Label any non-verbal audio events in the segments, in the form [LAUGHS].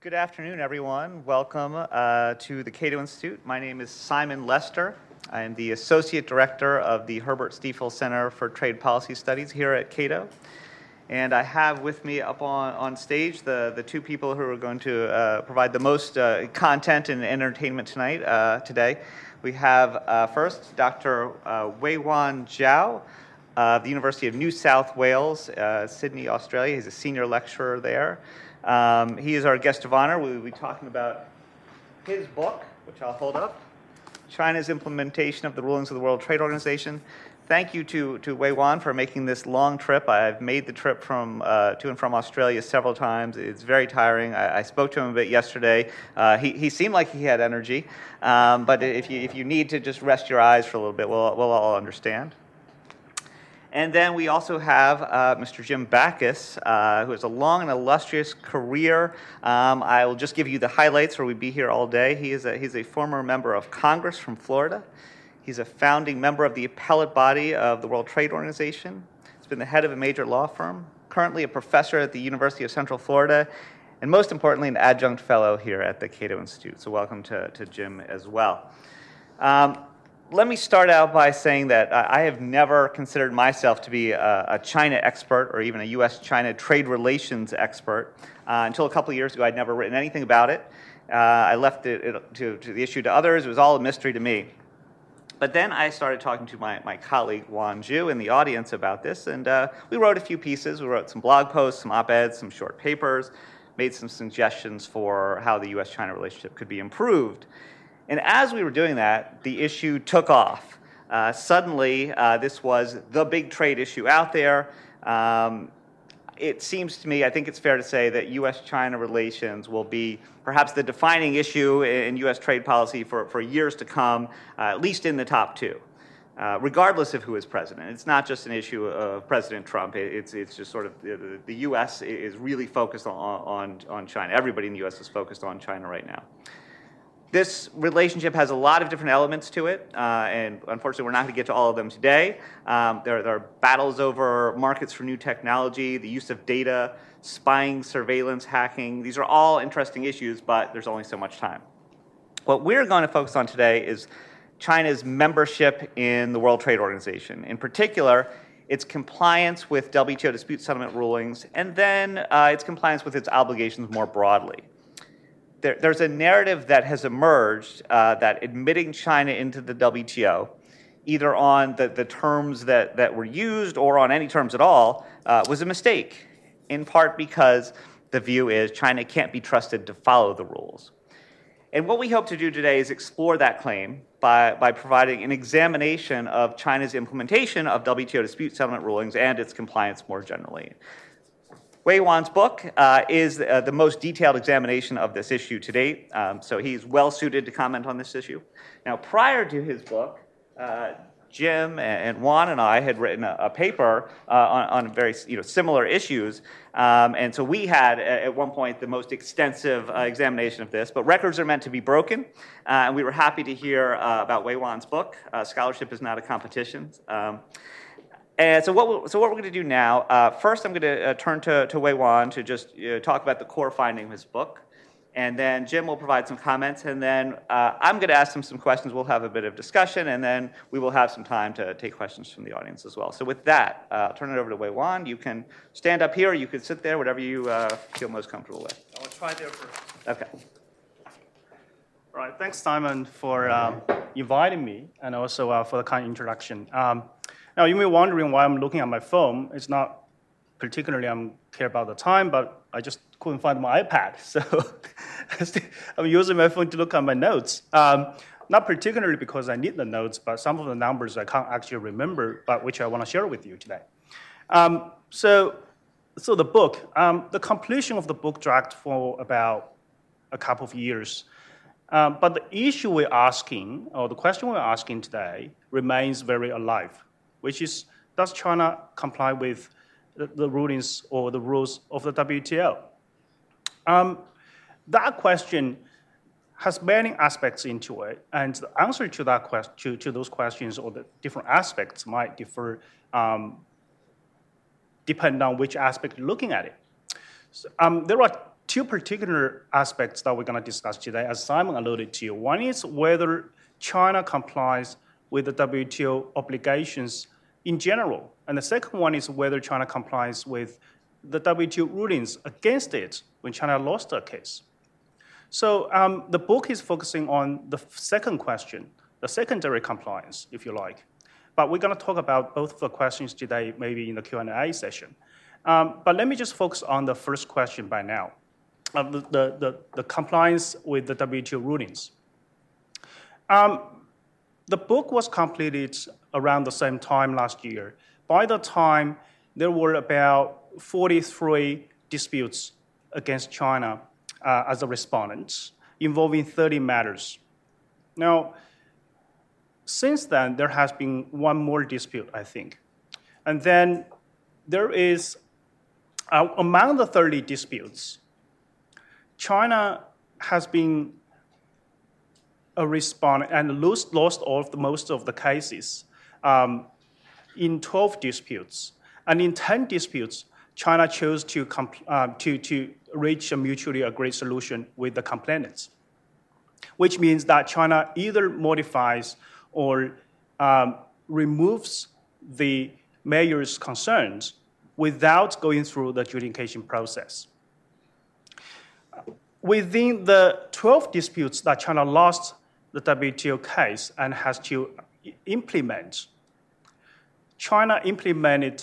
Good afternoon, everyone. Welcome uh, to the Cato Institute. My name is Simon Lester. I am the Associate Director of the Herbert Stiefel Center for Trade Policy Studies here at Cato. And I have with me up on, on stage the, the two people who are going to uh, provide the most uh, content and entertainment tonight, uh, today. We have uh, first Dr. Uh, Weihuan Zhou of the University of New South Wales, Sydney, Australia. He's a senior lecturer there. Um, he is our guest of honor. We will be talking about his book, which I'll hold up China's Implementation of the Rulings of the World Trade Organization. Thank you to, to Weihuan for making this long trip. I've made the trip from, uh, to and from Australia several times. It's very tiring. I, I spoke to him a bit yesterday. Uh, he, he seemed like he had energy, um, but if you, if you need to just rest your eyes for a little bit, we'll, we'll all understand. And then we also have uh, Mr. Jim Bacchus, uh, who has a long and illustrious career. Um, I will just give you the highlights, or we'd be here all day. He is a, he's a former member of Congress from Florida. He's a founding member of the appellate body of the World Trade Organization. He's been the head of a major law firm, currently a professor at the University of Central Florida, and most importantly, an adjunct fellow here at the Cato Institute. So, welcome to, to Jim as well. Um, let me start out by saying that I have never considered myself to be a, China expert or even a U.S. China trade relations expert. Uh, until a couple of years ago, I'd never written anything about it. Uh, I left it, it to, to, the issue to others. It was all a mystery to me. But then I started talking to my, my colleague Huan Zhu in the audience about this, and uh, we wrote a few pieces. We wrote some blog posts, some op eds, some short papers, made some suggestions for how the U.S. China relationship could be improved. And as we were doing that, the issue took off. Uh, suddenly, uh, this was the big trade issue out there. Um, it seems to me, I think it's fair to say that US China relations will be perhaps the defining issue in US trade policy for, for years to come, uh, at least in the top two. Uh, regardless of who is president. It's not just an issue of President Trump. It's, it's just sort of the, the U.S. is really focused on, on, on China. Everybody in the U.S. is focused on China right now. This relationship has a lot of different elements to it, uh, and unfortunately, we're not going to get to all of them today. Um, there, there, are battles over markets for new technology, the use of data, spying, surveillance, hacking. These are all interesting issues, but there's only so much time. What we're going to focus on today is China's membership in the World Trade Organization. In particular, its compliance with WTO dispute settlement rulings, and then uh, its compliance with its obligations more broadly there, there's a narrative that has emerged uh, that admitting China into the WTO, either on the, the terms that, that were used or on any terms at all, uh, was a mistake, in part because the view is China can't be trusted to follow the rules. And what we hope to do today is explore that claim by, by providing an examination of China's implementation of WTO dispute settlement rulings and its compliance more generally. Weihuan's book uh, is uh, the most detailed examination of this issue to date, um, so he's well suited to comment on this issue. Now, prior to his book, uh, Jim and Wan and I had written a, a paper uh, on, on, very you know, similar issues, um, and so we had at one point the most extensive uh, examination of this. But records are meant to be broken, uh, and we were happy to hear about Weihuan's book. scholarship is not a competition. Um, and so what, we, so what we're going to do now, uh, first I'm going to uh, turn to, to Weihuan to just uh, talk about the core finding of his book. And then Jim will provide some comments, and then uh, I'm going to ask him some questions. We'll have a bit of discussion, and then we will have some time to take questions from the audience as well. So with that, uh, I'll turn it over to Weihuan. You can stand up here, you can sit there, whatever you uh, feel most comfortable with. I'll try there first. Okay. All right, thanks, Simon, for um, inviting me, and also for the kind introduction. Um, now, you may be wondering why I'm looking at my phone. It's not particularly I'm care about the time, but I just couldn't find my iPad. [LAUGHS] So [LAUGHS] I'm using my phone to look at my notes. Um, not particularly because I need the notes, but some of the numbers I can't actually remember, but which I want to share with you today. Um, so, so the book, um, the completion of the book dragged for about a couple of years. Um, but the issue we're asking, or the question we're asking today, remains very alive which is does China comply with the, the rulings or the rules of the WTO? Um, that question has many aspects into it, and the answer to that question, to, to those questions or the different aspects might differ um, depending on which aspect you're looking at it. So, um, there are two particular aspects that we're going to discuss today, as Simon alluded to. One is whether China complies with the WTO obligations in general, and the second one is whether China complies with the WTO rulings against it when China lost a case. So um, the book is focusing on the second question, the secondary compliance, if you like. But we're going to talk about both of the questions today, maybe in the Q&A session. Um, but let me just focus on the first question by now, uh, the, the, the, the, compliance with the WTO rulings. Um, the book was completed around the same time last year. By the time, there were about 43 disputes against China uh, as a respondent, involving 30 matters. Now, since then, there has been one more dispute, I think. And then there is, uh, among the 30 disputes, China has been a respondent and lost, lost all of the, most of the cases um, in 12 disputes. And in 10 disputes, China chose to, uh, to, to reach a mutually agreed solution with the complainants, which means that China either modifies or um, removes the mayor's concerns without going through the adjudication process. Within the 12 disputes that China lost the WTO case and has to implement, China implemented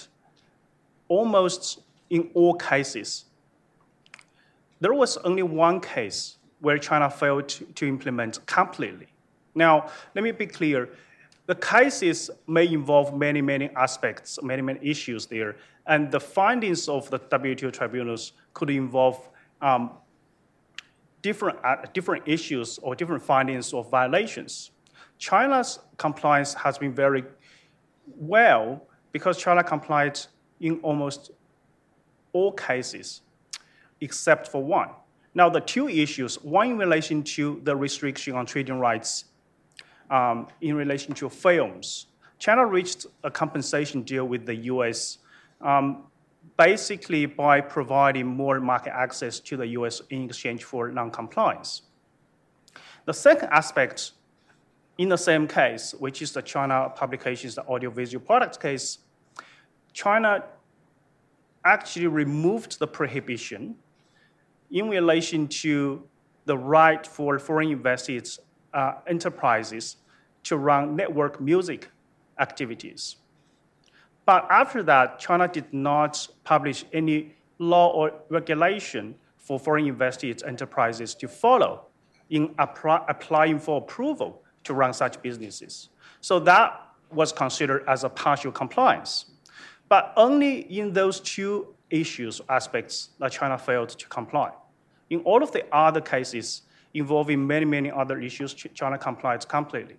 almost in all cases. There was only one case where China failed to, to implement completely. Now, let me be clear. The cases may involve many, many aspects, many, many issues there, and the findings of the WTO tribunals could involve um, different, uh, different issues or different findings or violations. China's compliance has been very well because China complied in almost all cases except for one. Now, the two issues, one in relation to the restriction on trading rights um, in relation to films. China reached a compensation deal with the US um, basically by providing more market access to the US in exchange for non-compliance. The second aspect in the same case, which is the China Publications the Audiovisual Products case, China actually removed the prohibition in relation to the right for foreign investors uh, enterprises to run network music activities. But after that, China did not publish any law or regulation for foreign investors enterprises to follow in apply, applying for approval to run such businesses. So that was considered as a partial compliance but only in those two issues, aspects that China failed to comply. In all of the other cases involving many, many other issues, China complied completely.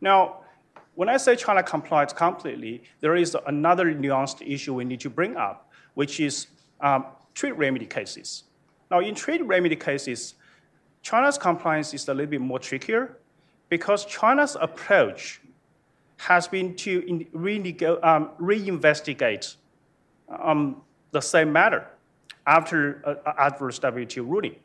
Now, when I say China complies completely, there is another nuanced issue we need to bring up, which is um, trade remedy cases. Now, in trade remedy cases, China's compliance is a little bit more trickier because China's approach has been to um, reinvestigate um, the same matter after uh, adverse WTO ruling.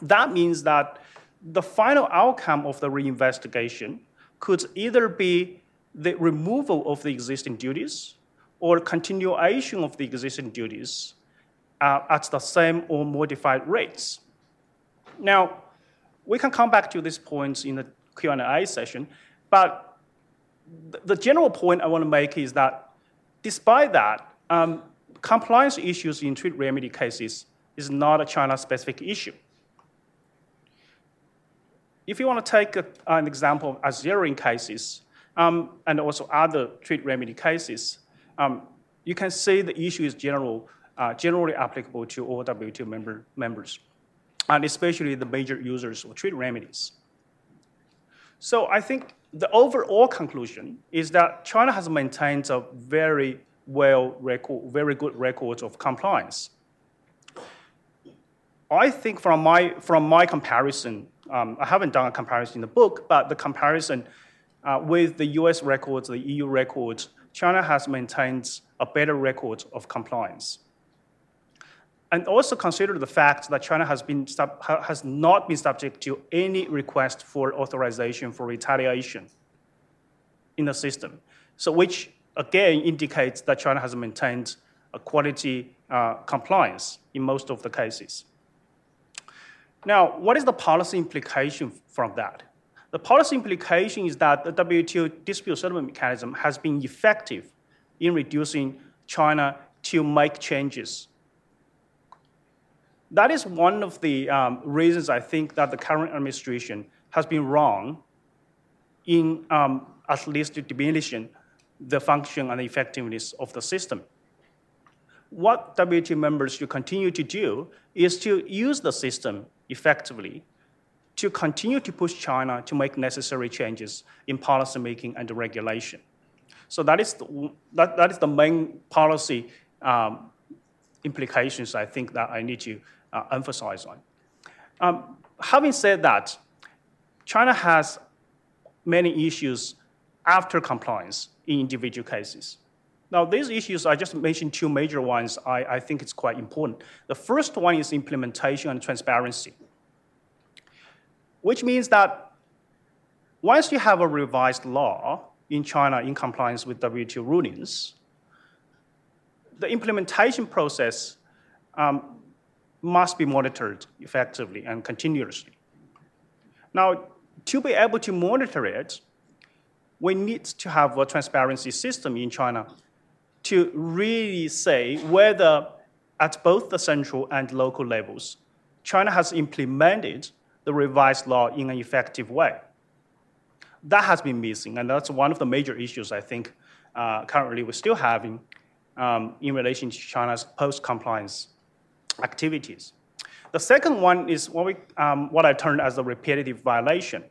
That means that the final outcome of the reinvestigation could either be the removal of the existing duties or continuation of the existing duties uh, at the same or modified rates. Now, we can come back to this point in the Q&A session, but the general point I want to make is that despite that, um, compliance issues in trade remedy cases is not a China-specific issue. If you want to take a, an example of zeroing cases um, and also other trade remedy cases, um, you can see the issue is general, uh, generally applicable to all WTO member, members, and especially the major users of trade remedies. So I think the overall conclusion is that China has maintained a very well record, very good record of compliance. I think from my, from my comparison, um, I haven't done a comparison in the book, but the comparison uh, with the US records, the EU records, China has maintained a better record of compliance. and also consider the fact that China has, been, has not been subject to any request for authorization for retaliation in the system. So which again indicates that China has maintained a quality uh, compliance in most of the cases. Now, what is the policy implication from that? The policy implication is that the WTO dispute settlement mechanism has been effective in reducing China to make changes. That is one of the um, reasons I think that the current administration has been wrong in um, at least diminishing the function and effectiveness of the system. What WTO members should continue to do is to use the system effectively to continue to push China to make necessary changes in policymaking and regulation. So that is the, that, that is the main policy um, implications I think that I need to uh, emphasize on. Um, having said that, China has many issues after compliance in individual cases. Now, these issues, I just mentioned two major ones I, I think it's quite important. The first one is implementation and transparency, which means that once you have a revised law in China in compliance with WTO rulings, the implementation process um, must be monitored effectively and continuously. Now, to be able to monitor it, we need to have a transparency system in China to really say whether at both the central and local levels, China has implemented the revised law in an effective way. That has been missing, and that's one of the major issues I think uh, currently we're still having um, in relation to China's post-compliance activities. The second one is what, we, um, what I termed as a repetitive violation.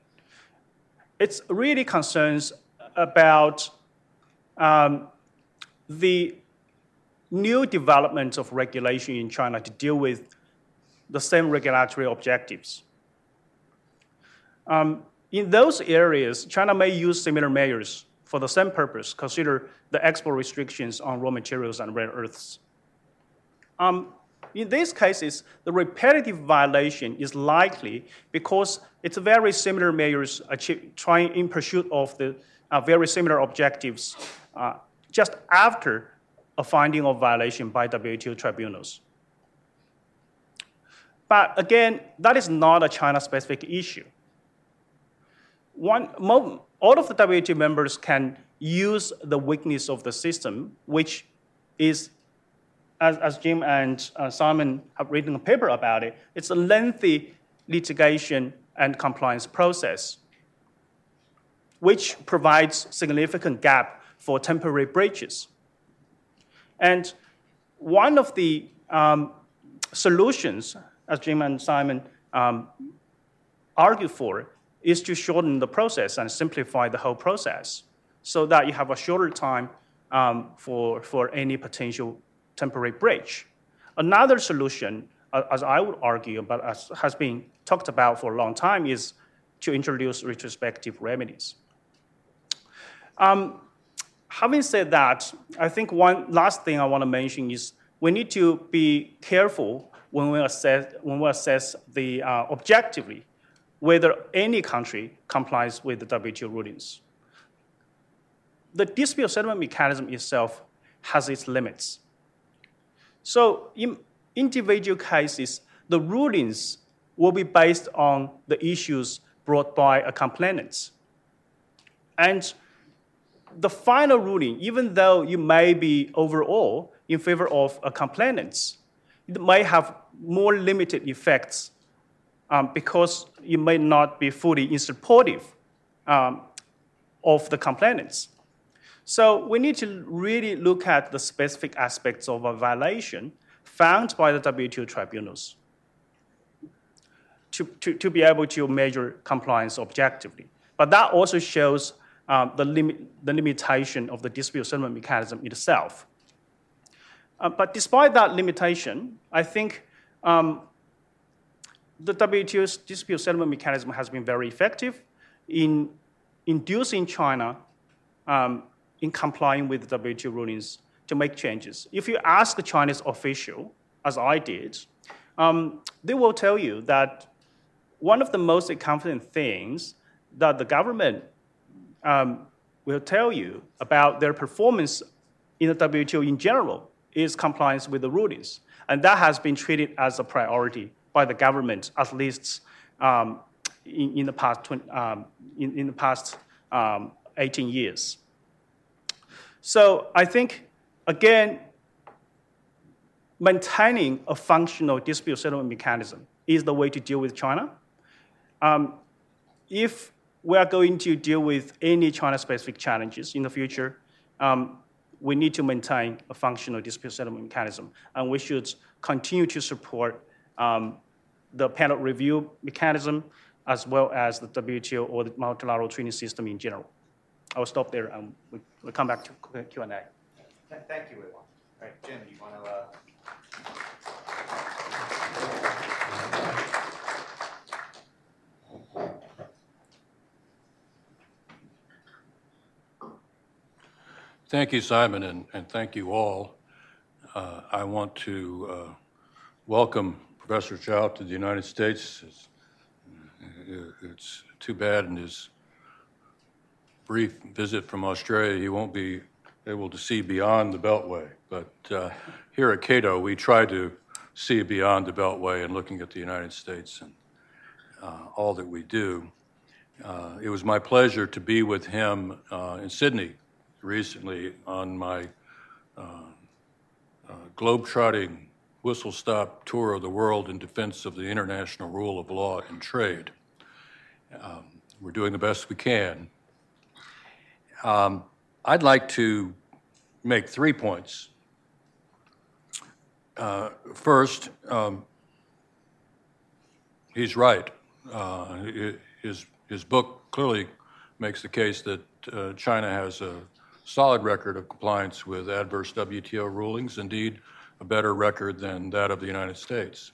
It really concerns about um, the new development of regulation in China to deal with the same regulatory objectives. Um, in those areas, China may use similar measures for the same purpose, consider the export restrictions on raw materials and rare earths. Um, in these cases, the repetitive violation is likely because it's very similar measures achieve, trying in pursuit of the uh, very similar objectives uh, just after a finding of violation by WTO tribunals. But again, that is not a China-specific issue. One, all of the WTO members can use the weakness of the system, which is, as, as Jim and uh, Simon have written a paper about it, it's a lengthy litigation and compliance process which provides significant gap for temporary breaches. And one of the um, solutions, as Jim and Simon um, for, is to shorten the process and simplify the whole process so that you have a shorter time um, for, for any potential temporary breach. Another solution, as I would argue, but as has been talked about for a long time, is to introduce retrospective remedies. Um, having said that, I think one last thing I want to mention is we need to be careful when we assess, when we assess the uh, objectively whether any country complies with the WTO rulings. The dispute settlement mechanism itself has its limits. So in individual cases, the rulings will be based on the issues brought by a complainant. And the final ruling, even though you may be overall in favor of a complainant, it may have more limited effects um, because you may not be fully in supportive um, of the complainants. So we need to really look at the specific aspects of a violation found by the WTO tribunals to, to, to be able to measure compliance objectively. But that also shows um, the, limit, the limitation of the dispute settlement mechanism itself. Uh, but despite that limitation, I think um, the WTO's dispute settlement mechanism has been very effective in inducing China um, in complying with the WTO rulings to make changes. If you ask a Chinese official as I did, um, they will tell you that one of the most confident things that the government um, will tell you about their performance in the WTO in general is compliance with the rulings. And that has been treated as a priority by the government, at least um, in, in, the past, 20, um, in, in, the past um, 18 years. So I think, again, maintaining a functional dispute settlement mechanism is the way to deal with China. Um, if we are going to deal with any China-specific challenges in the future, um, we need to maintain a functional dispute settlement mechanism, and we should continue to support um, the panel review mechanism as well as the WTO or the multilateral treaty system in general. I will stop there and we'll come back to Q&A. Thank you, Wei All right, you want to... Uh... Thank you, Simon, and, and thank you all. Uh, I want to uh, welcome Professor Zhou to the United States. It's, it's too bad in his brief visit from Australia, he won't be able to see beyond the Beltway. But uh, here at Cato, we try to see beyond the Beltway and looking at the United States and uh, all that we do. Uh, it was my pleasure to be with him uh, in Sydney recently on my uh, uh, globetrotting whistle stop tour of the world in defense of the international rule of law and trade. Um, we're doing the best we can. Um, I'd like to make three points. Uh, first, um, he's right. Uh, his, his book clearly makes the case that uh, China has a solid record of compliance with adverse WTO rulings, indeed, a better record than that of the United States.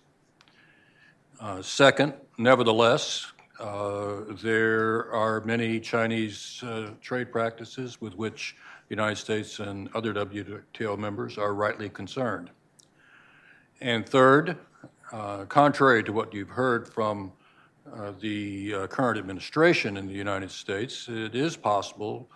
Uh, second, nevertheless, uh, there are many Chinese uh, trade practices with which the United States and other WTO members are rightly concerned. And third, uh, contrary to what you've heard from uh, the uh, current administration in the United States, it is possible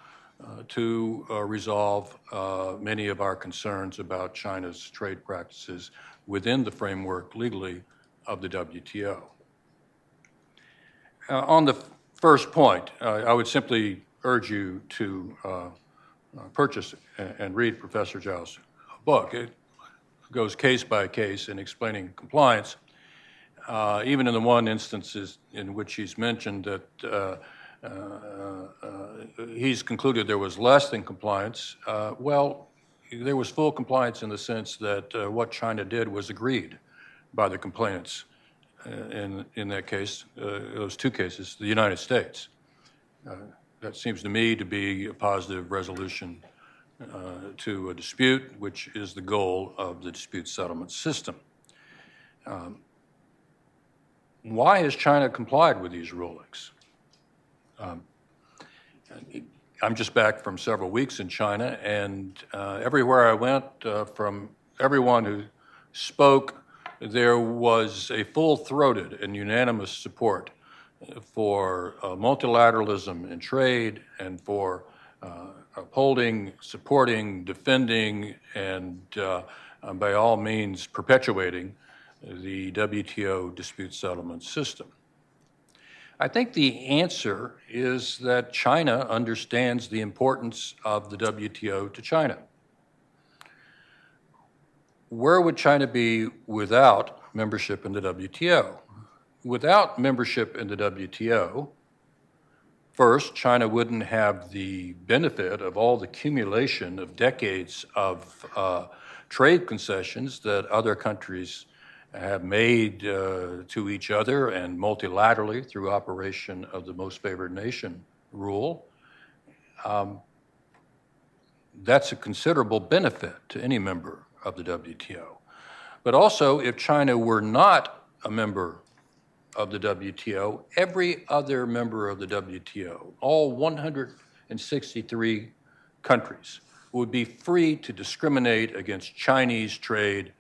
to uh, resolve uh, many of our concerns about China's trade practices within the framework legally of the WTO. on the first point, I would simply urge you to purchase and read Professor Zhou's book. It goes case by case in explaining compliance. Uh, even in the one instance in which he's mentioned that uh, uh, uh, he's concluded there was less than compliance. Uh, well, there was full compliance in the sense that what China did was agreed by the complainants. in, in that case, those two cases, the United States. that seems to me to be a positive resolution uh, to a dispute, which is the goal of the dispute settlement system. Um, why has China complied with these rulings? Um, I'm just back from several weeks in China, and uh, everywhere I went, uh, from everyone who spoke, there was a full throated and unanimous support for uh, multilateralism in trade and for uh, upholding, supporting, defending, and uh, by all means perpetuating the WTO dispute settlement system. I think the answer is that China understands the importance of the WTO to China. Where would China be without membership in the WTO? Without membership in the WTO, first, China wouldn't have the benefit of all the accumulation of decades of uh, trade concessions that other countries have made uh, to each other and multilaterally through operation of the most favored nation rule, um, that's a considerable benefit to any member of the WTO. But also, if China were not a member of the WTO, every other member of the WTO, all 163 countries, would be free to discriminate against Chinese trade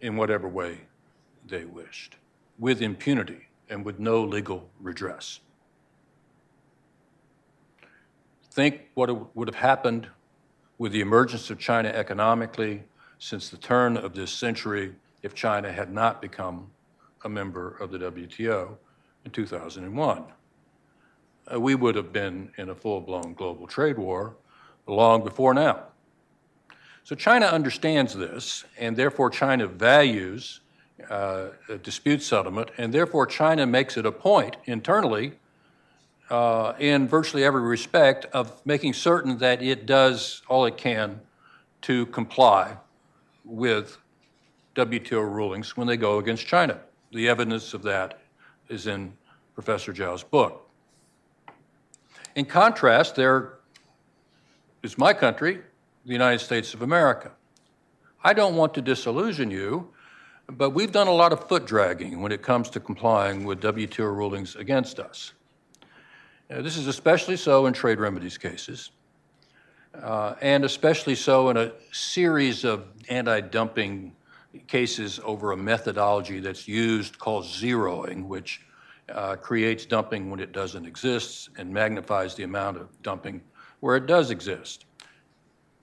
in whatever way they wished, with impunity and with no legal redress. Think what would have happened with the emergence of China economically since the turn of this century if China had not become a member of the WTO in 2001. Uh, we would have been in a full blown global trade war long before now. So China understands this, and therefore China values uh, dispute settlement, and therefore China makes it a point internally, uh, in virtually every respect, of making certain that it does all it can to comply with WTO rulings when they go against China. The evidence of that is in Professor Zhou's book. In contrast, there is my country, the United States of America. I don't want to disillusion you, but we've done a lot of foot dragging when it comes to complying with WTO rulings against us. Uh, this is especially so in trade remedies cases, uh, and especially so in a series of anti dumping cases over a methodology that's used called zeroing, which uh, creates dumping when it doesn't exist and magnifies the amount of dumping where it does exist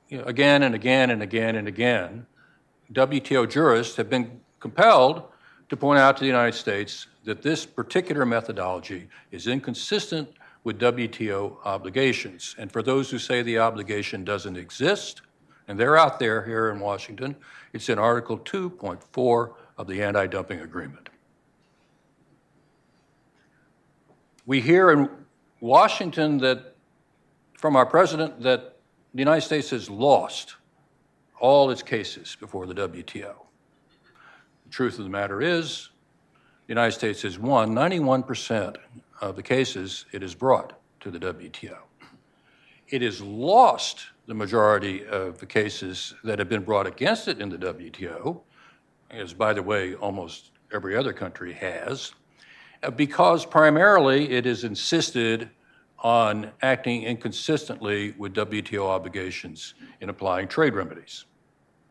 you know, again and again and again and again, WTO jurists have been compelled to point out to the United States that this particular methodology is inconsistent with WTO obligations. And for those who say the obligation doesn't exist, and they're out there here in Washington, it's in Article 2.4 of the Anti Dumping Agreement. We hear in Washington that from our president that the United States has lost all its cases before the WTO. Truth of the matter is, the United States has won 91% of the cases it has brought to the WTO. It has lost the majority of the cases that have been brought against it in the WTO, as by the way, almost every other country has, uh, because primarily it has insisted on acting inconsistently with WTO obligations in applying trade remedies.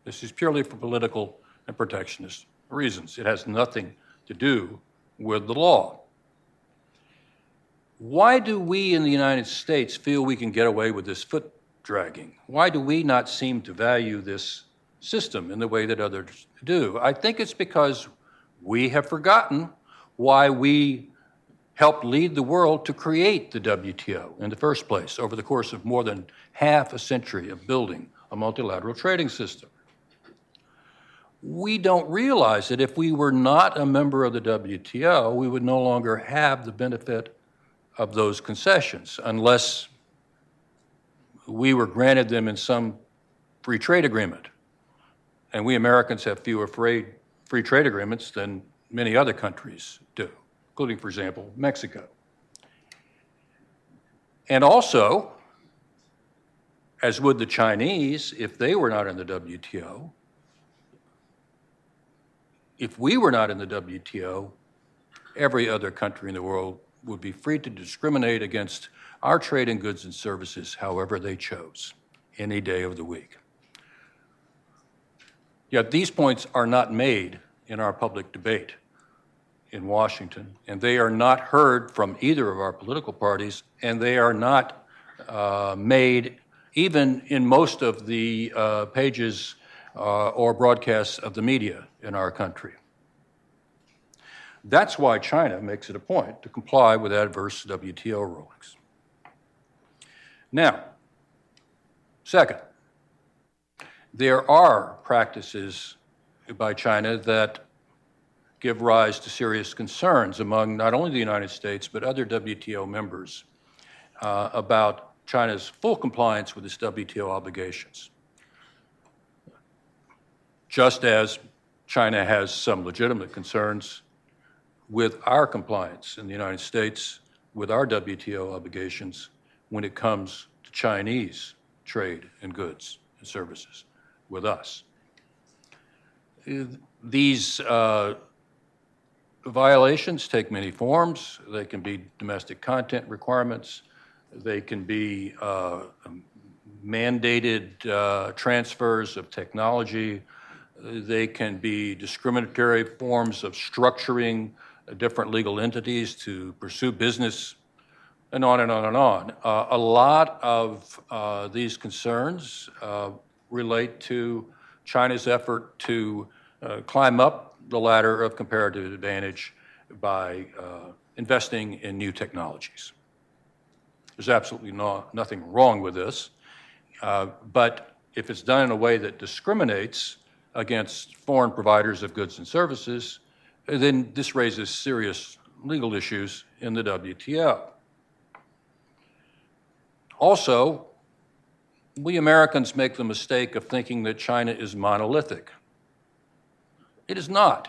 This is purely for political and protectionist reasons. It has nothing to do with the law. Why do we in the United States feel we can get away with this foot dragging? Why do we not seem to value this system in the way that others do? I think it's because we have forgotten why we helped lead the world to create the WTO in the first place over the course of more than half a century of building a multilateral trading system. We don't realize that if we were not a member of the WTO, we would no longer have the benefit of those concessions unless we were granted them in some free trade agreement. And we Americans have fewer free, free trade agreements than many other countries do including, for example, Mexico. And also, as would the Chinese, if they were not in the WTO, if we were not in the WTO, every other country in the world would be free to discriminate against our trade in goods and services however they chose, any day of the week. Yet these points are not made in our public debate in Washington, and they are not heard from either of our political parties, and they are not uh, made even in most of the uh, pages uh, or broadcasts of the media in our country. That's why China makes it a point to comply with adverse WTO rulings. Now, second, there are practices by China that give rise to serious concerns among not only the United States but other WTO members uh, about China's full compliance with its WTO obligations. Just as China has some legitimate concerns with our compliance in the United States with our WTO obligations when it comes to Chinese trade and goods and services with us. These uh, violations take many forms. They can be domestic content requirements. They can be uh, mandated uh, transfers of technology. They can be discriminatory forms of structuring uh, different legal entities to pursue business, and on and on and on. Uh, a lot of uh, these concerns uh, relate to China's effort to uh, climb up the ladder of comparative advantage by uh, investing in new technologies. There's absolutely no, nothing wrong with this, but if it's done in a way that discriminates, against foreign providers of goods and services, then this raises serious legal issues in the WTO. Also, we Americans make the mistake of thinking that China is monolithic. It is not.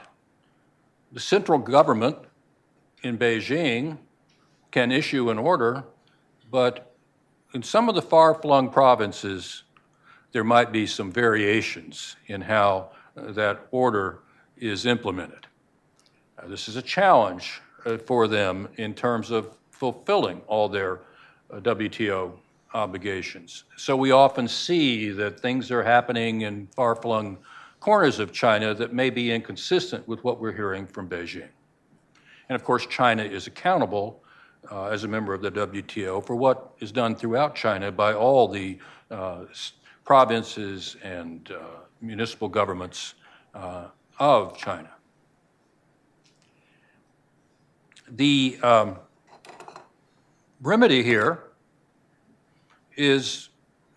The central government in Beijing can issue an order, but in some of the far flung provinces, there might be some variations in how uh, that order is implemented. Uh, this is a challenge uh, for them in terms of fulfilling all their WTO obligations. So we often see that things are happening in far flung corners of China that may be inconsistent with what we're hearing from Beijing. And of course, China is accountable uh, as a member of the WTO for what is done throughout China by all the uh, provinces and uh, municipal governments uh, of China. The um, remedy here is,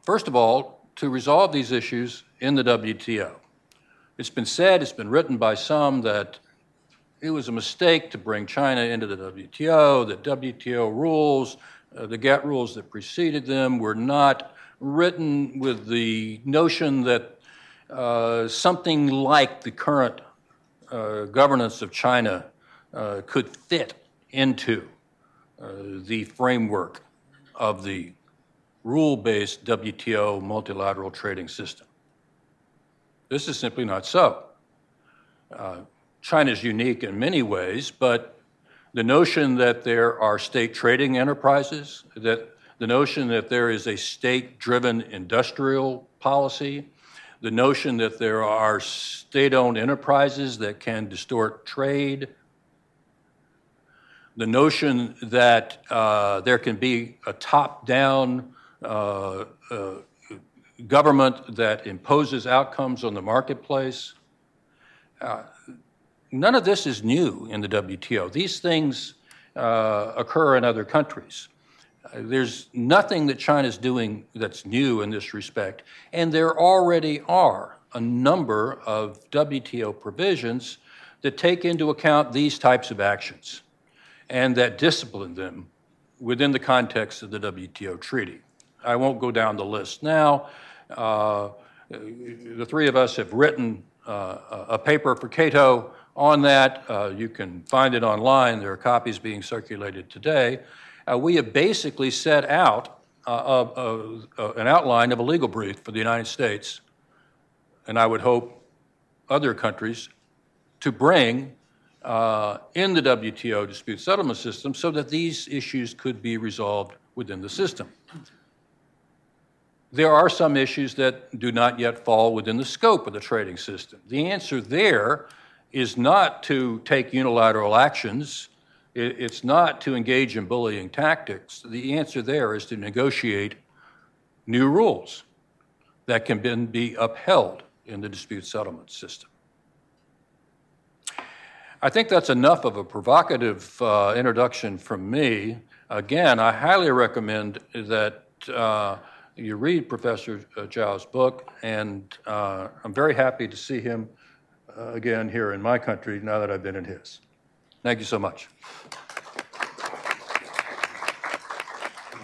first of all, to resolve these issues in the WTO. It's been said, it's been written by some that it was a mistake to bring China into the WTO, that WTO rules, uh, the GATT rules that preceded them, were not written with the notion that uh, something like the current uh, governance of China uh, could fit into uh, the framework of the rule based WTO multilateral trading system. This is simply not so. Uh, China is unique in many ways, but the notion that there are state trading enterprises, that the notion that there is a state driven industrial policy, the notion that there are state owned enterprises that can distort trade, the notion that uh, there can be a top down uh, uh, government that imposes outcomes on the marketplace. Uh, none of this is new in the WTO. These things uh, occur in other countries. There's nothing that China's doing that's new in this respect, and there already are a number of WTO provisions that take into account these types of actions and that discipline them within the context of the WTO treaty. I won't go down the list now. Uh, the three of us have written uh, a paper for Cato on that. Uh, you can find it online. There are copies being circulated today uh, we have basically set out uh, an outline of a legal brief for the United States, and I would hope other countries, to bring uh, in the WTO dispute settlement system so that these issues could be resolved within the system. There are some issues that do not yet fall within the scope of the trading system. The answer there is not to take unilateral actions it's not to engage in bullying tactics. The answer there is to negotiate new rules that can then be upheld in the dispute settlement system. I think that's enough of a provocative uh, introduction from me. Again, I highly recommend that uh, you read Professor uh, Zhou's book, and uh, I'm very happy to see him uh, again here in my country now that I've been in his. Thank you so much.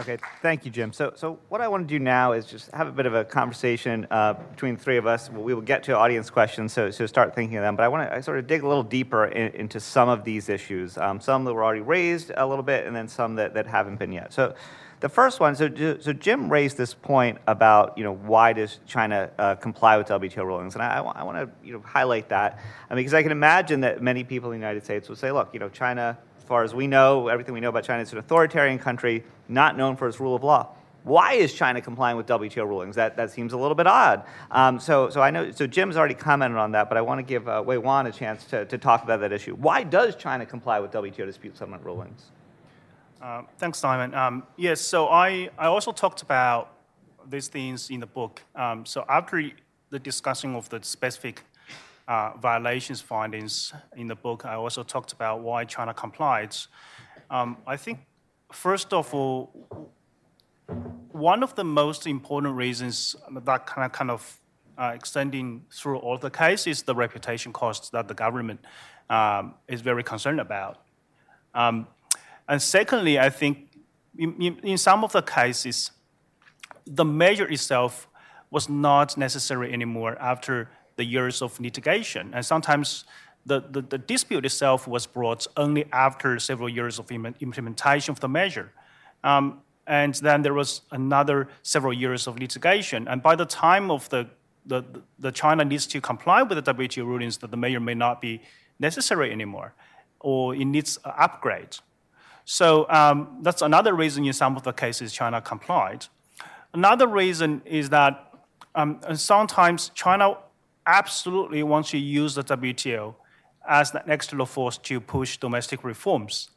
Okay, thank you, Jim. So, so what I want to do now is just have a bit of a conversation uh, between the three of us. We will get to audience questions, so, so start thinking of them. But I want to sort of dig a little deeper in, into some of these issues, um, some that were already raised a little bit, and then some that, that haven't been yet. So, the first one, so, so Jim raised this point about, you know, why does China uh, comply with WTO rulings? And I, I, want to, you know, highlight that I mean, because I can imagine that many people in the United States would say, look, you know, China, as far as we know, everything we know about China is an authoritarian country, not known for its rule of law. why is China complying with WTO rulings? That, that seems a little bit odd. Um, so, so I know, so Jim's already commented on that, but I want to give uh, Weihuan a chance to, to talk about that issue. Why does China comply with WTO dispute settlement rulings? Uh, thanks, Simon. Um, yes, so I, I also talked about these things in the book. Um, so after the discussion of the specific uh, violations findings in the book, I also talked about why China complied. Um, I think, first of all, one of the most important reasons that kind of, kind of uh, extending through all the cases is the reputation costs that the government um, is very concerned about. Um, and secondly, I think in, in, in, some of the cases, the measure itself was not necessary anymore after the years of litigation. And sometimes the, the, the dispute itself was brought only after several years of implementation of the measure. Um, and then there was another several years of litigation. And by the time of the, the, the China needs to comply with the WTO rulings, that the measure may not be necessary anymore, or it needs an upgrade. So um, that's another reason in some of the cases China complied. Another reason is that um, sometimes China absolutely wants to use the WTO as an external force to push domestic reforms.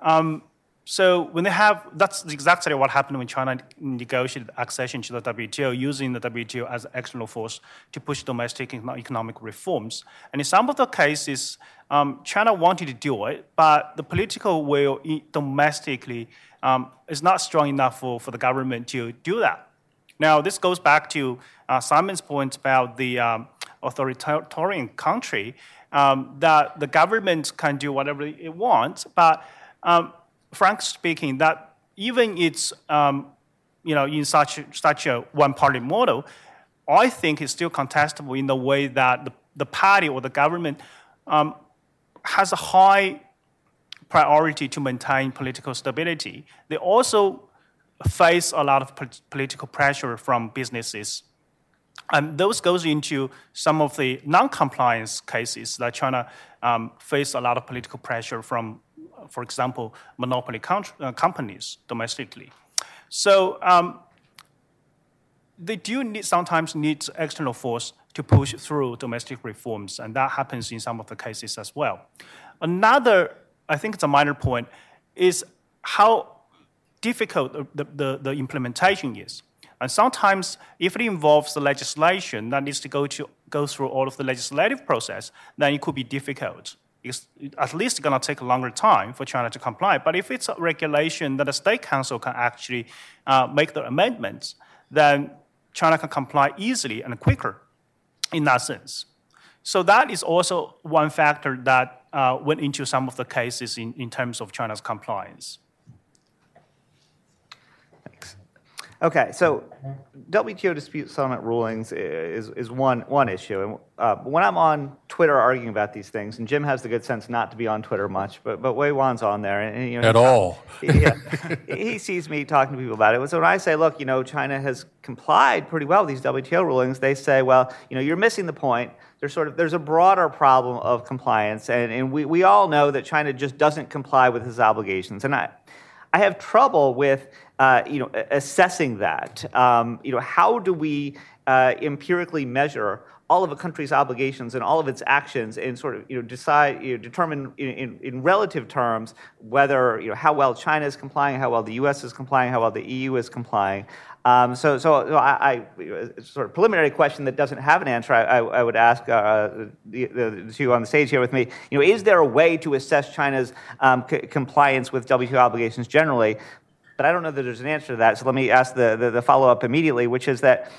Um, so when they have, that's exactly what happened when China negotiated accession to the WTO, using the WTO as an external force to push domestic economic reforms. And in some of the cases, um, China wanted to do it, but the political will domestically um, is not strong enough for, for the government to do that. Now, this goes back to uh, Simon's point about the um, authoritarian country, um, that the government can do whatever it wants, but frankly speaking, that even it's um, you know in such such a one-party model, I think it's still contestable in the way that the, the party or the government um, has a high priority to maintain political stability. They also face a lot of political pressure from businesses. And those goes into some of the non-compliance cases that China um, a lot of political pressure from for example, monopoly uh, companies domestically. So um, they do need, sometimes need external force to push through domestic reforms, and that happens in some of the cases as well. Another, I think it's a minor point, is how difficult the, the, the implementation is. And sometimes, if it involves the legislation that needs to go, to, go through all of the legislative process, then it could be difficult it's at least going to take a longer time for China to comply. But if it's a regulation that the State Council can actually uh, make the amendments, then China can comply easily and quicker in that sense. So that is also one factor that uh, went into some of the cases in, in terms of China's compliance. Okay, so WTO dispute settlement rulings is, is one, one issue. And uh, when I'm on Twitter arguing about these things, and Jim has the good sense not to be on Twitter much, but, but Weihuan's on there. And, you know, At all. yeah, he sees me talking to people about it. So when I say, look, you know, China has complied pretty well with these WTO rulings, they say, well, you know, you're missing the point. There's sort of there's a broader problem of compliance, and, and we, we all know that China just doesn't comply with its obligations. And I, I have trouble with uh, you know, assessing that. Um, you know, how do we uh, empirically measure all of a country's obligations and all of its actions and sort of you know decide you know, determine in, in, in, relative terms whether you know how well China is complying, how well the U.S. is complying, how well the EU is complying. Um, so, so, so I, I, sort of preliminary question that doesn't have an answer. I, I would ask uh, the, the, two on the stage here with me. You know, is there a way to assess China's um, c- compliance with WTO obligations generally? But I don't know that there's an answer to that. So let me ask the, the, the follow up immediately, which is that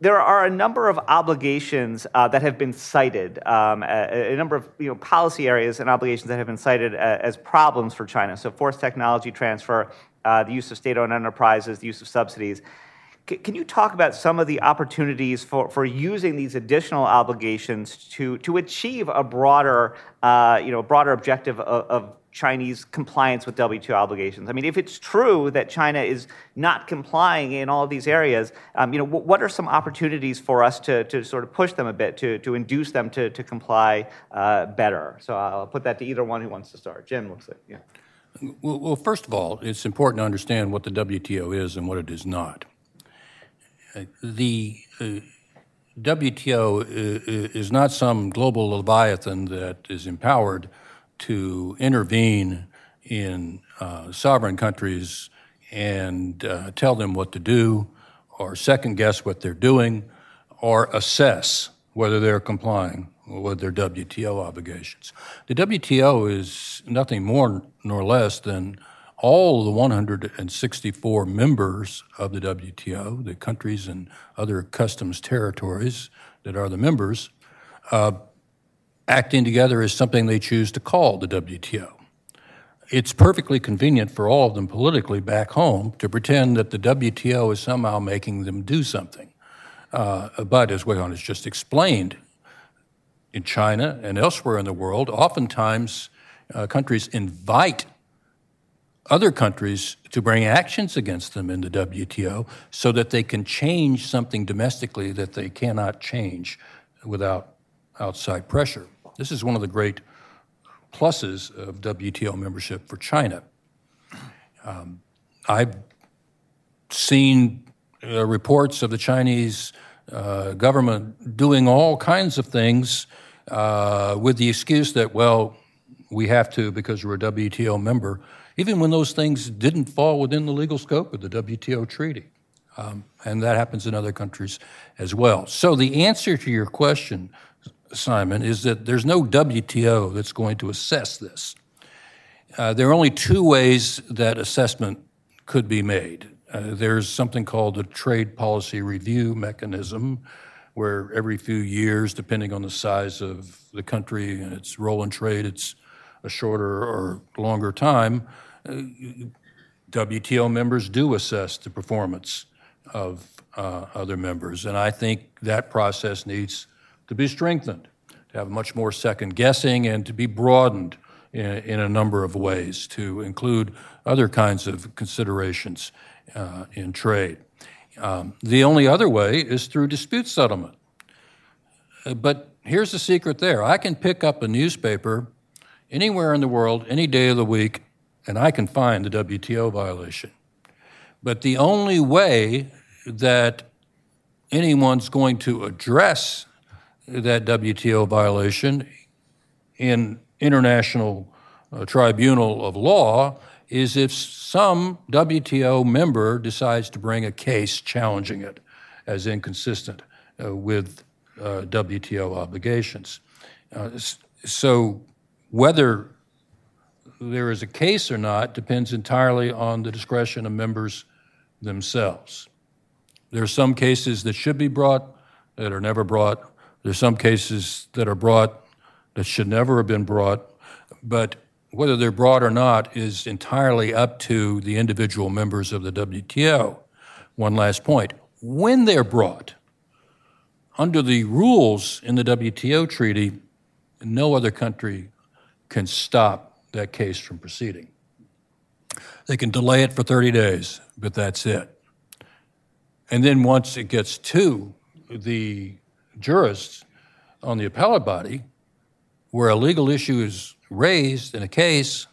there are a number of obligations uh, that have been cited, um, a, a, number of you know, policy areas and obligations that have been cited uh, as problems for China. So, forced technology transfer, uh, the use of state owned enterprises, the use of subsidies. Can you talk about some of the opportunities for, for using these additional obligations to, to achieve a broader, uh, you know, broader objective of, of Chinese compliance with WTO obligations. I mean, if it's true that China is not complying in all these areas, um, you know, w- what are some opportunities for us to, to sort of push them a bit, to, to induce them to, to comply uh, better? So I'll put that to either one who wants to start. Jim looks like, yeah. Well, well, first of all, it's important to understand what the WTO is and what it is not. Uh, The uh, WTO i- i- is not some global leviathan that is empowered to intervene in uh, sovereign countries and uh, tell them what to do, or second guess what they're doing, or assess whether they're complying with their WTO obligations. The WTO is nothing more nor less than all the 164 members of the WTO, the countries and other customs territories that are the members, uh, acting together as something they choose to call the WTO. It's perfectly convenient for all of them politically back home to pretend that the WTO is somehow making them do something. Uh, but as Weihuan has just explained, in China and elsewhere in the world, oftentimes uh, countries invite other countries to bring actions against them in the WTO so that they can change something domestically that they cannot change without outside pressure. This is one of the great pluses of WTO membership for China. Um, I've seen uh, reports of the Chinese uh, government doing all kinds of things uh, with the excuse that, well, we have to because we're a WTO member, even when those things didn't fall within the legal scope of the WTO treaty. Um, and that happens in other countries as well. So the answer to your question, Simon, is that there's no WTO that's going to assess this. Uh, there are only two ways that assessment could be made. Uh, there's something called the Trade Policy Review Mechanism, where every few years, depending on the size of the country and its role in trade, it's a shorter or longer time. Uh, WTO members do assess the performance of uh, other members, and I think that process needs to be strengthened, to have much more second guessing, and to be broadened in, in a number of ways to include other kinds of considerations uh, in trade. Um, the only other way is through dispute settlement. Uh, But here's the secret there I can pick up a newspaper anywhere in the world, any day of the week, and I can find the WTO violation. But the only way that anyone's going to address that WTO violation in international uh, tribunal of law is if some WTO member decides to bring a case challenging it as inconsistent uh, with uh, WTO obligations. Uh, so whether there is a case or not depends entirely on the discretion of members themselves. There are some cases that should be brought that are never brought. There are some cases that are brought that should never have been brought. But whether they're brought or not is entirely up to the individual members of the WTO. One last point when they're brought, under the rules in the WTO treaty, no other country can stop that case from proceeding. They can delay it for 30 days, but that's it. And then once it gets to the jurists on the appellate body, where a legal issue is raised in a case,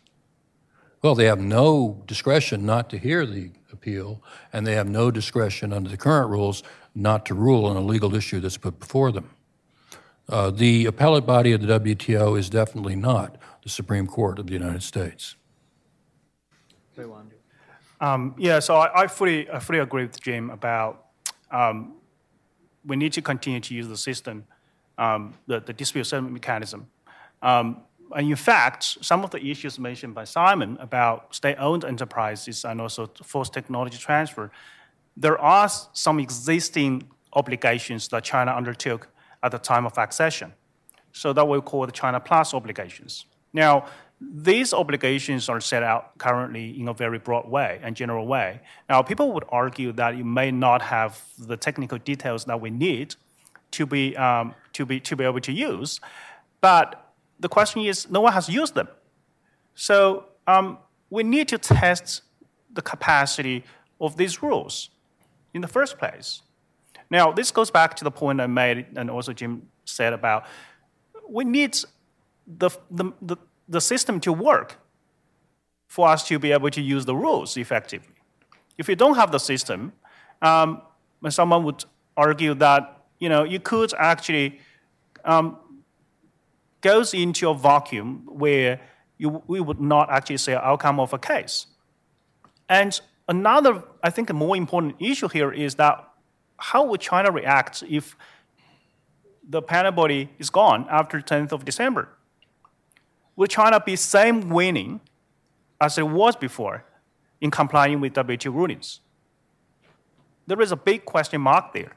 well, they have no discretion not to hear the appeal, and they have no discretion under the current rules not to rule on a legal issue that's put before them. Uh, the appellate body of the WTO is definitely not the Supreme Court of the United States. Um, yeah, so I, I fully I fully agree with Jim about um, we need to continue to use the system, um, the, the dispute settlement mechanism. Um, and in fact, some of the issues mentioned by Simon about state-owned enterprises and also forced technology transfer, there are some existing obligations that China undertook at the time of accession. So that we call the China Plus obligations. Now, these obligations are set out currently in a very broad way and general way. Now, people would argue that it may not have the technical details that we need to be, um, to be, to be able to use, but the question is, no one has used them. So um, we need to test the capacity of these rules in the first place. Now, this goes back to the point I made, and also Jim said about we need the, the, the, the system to work. for us to be able to use the rules effectively. If you don't have the system, um, someone would argue that you know you could actually um, goes into a vacuum where you, we would not actually see an outcome of a case. And another, I think, a more important issue here is that how would China react if the panel body is gone after 10th of December? Will China be same winning as it was before in complying with WTO rulings? There is a big question mark there.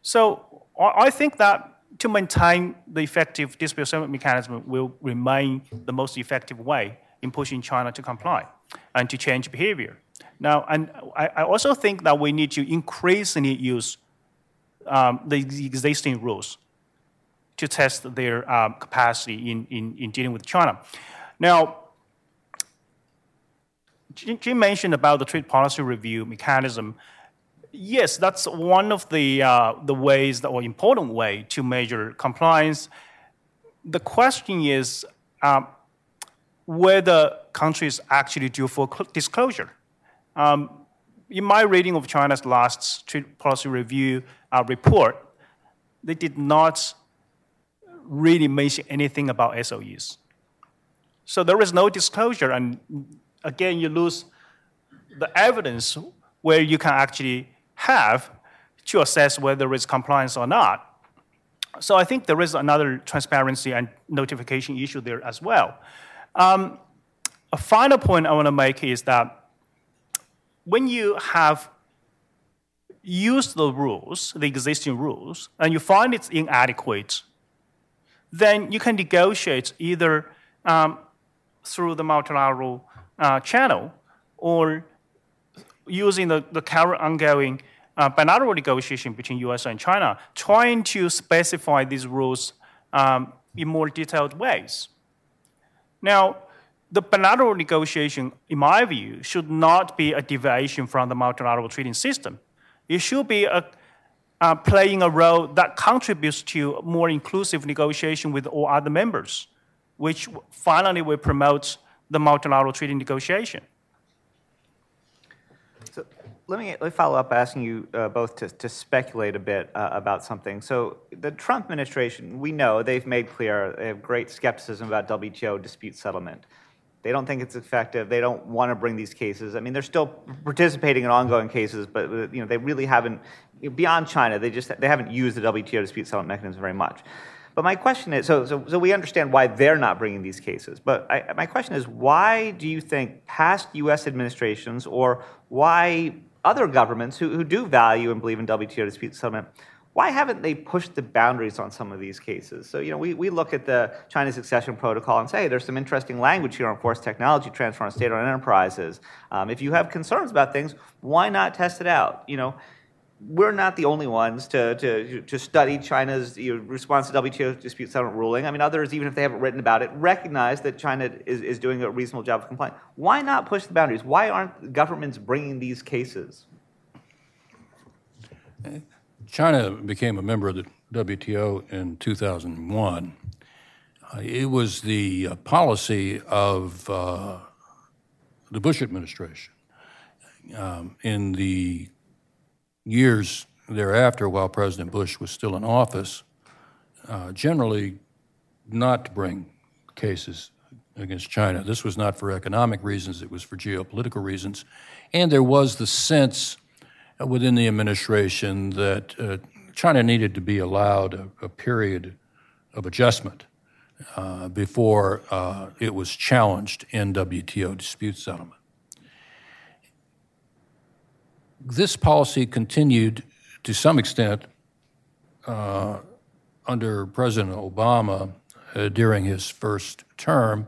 So I think that to maintain the effective dispute settlement mechanism will remain the most effective way in pushing China to comply and to change behavior. Now, and I, I also think that we need to increasingly use um, the existing rules to test their um, capacity in, in, in dealing with China. Now, Jim mentioned about the trade policy review mechanism. Yes, that's one of the, uh, the ways, or important way to measure compliance. The question is um, whether countries actually do full disclosure. Um, in my reading of China's last trade policy review uh, report, they did not really mention anything about SOEs. So there is no disclosure, and again, you lose the evidence where you can actually have to assess whether is compliance or not. So I think there is another transparency and notification issue there as well. Um, a final point I want to make is that when you have used the rules, the existing rules, and you find it's inadequate, then you can negotiate either um, through the multilateral uh, channel or using the, the current ongoing uh, bilateral negotiation between US and China, trying to specify these rules um, in more detailed ways. Now, the bilateral negotiation, in my view, should not be a deviation from the multilateral trading system. It should be a, uh, playing a role that contributes to more inclusive negotiation with all other members, which finally will promote the multilateral trading negotiation So let me, let me follow up asking you uh, both to, to speculate a bit uh, about something. So, the Trump administration, we know they've made clear they have great skepticism about WTO dispute settlement. They don't think it's effective. They don't want to bring these cases. I mean, they're still participating in ongoing cases, but you know they really haven't. Beyond China, they just they haven't used the WTO dispute settlement mechanism very much. But my question is so, so, so we understand why they're not bringing these cases. But I, my question is why do you think past U.S. administrations or why other governments who, who do value and believe in WTO dispute settlement, why haven't they pushed the boundaries on some of these cases? So, you know, we, we look at the China's Accession Protocol and say, hey, there's some interesting language here on forced technology transfer on state-owned enterprises. Um, if you have concerns about things, why not test it out? You know, we're not the only ones to, to, to study China's you know, response to WTO dispute settlement ruling. I mean, others, even if they haven't written about it, recognize that China is, is doing a reasonable job of complying. Why not push the boundaries? Why aren't governments bringing these cases? China became a member of the WTO in 2001. Uh, it was the uh, policy of uh, the Bush administration um, in the years thereafter, while President Bush was still in office, uh, generally not to bring cases against China. This was not for economic reasons, it was for geopolitical reasons. And there was the sense within the administration that uh, China needed to be allowed a, a period of adjustment uh, before uh, it was challenged in WTO dispute settlement this policy continued to some extent uh, under President Obama uh, during his first term.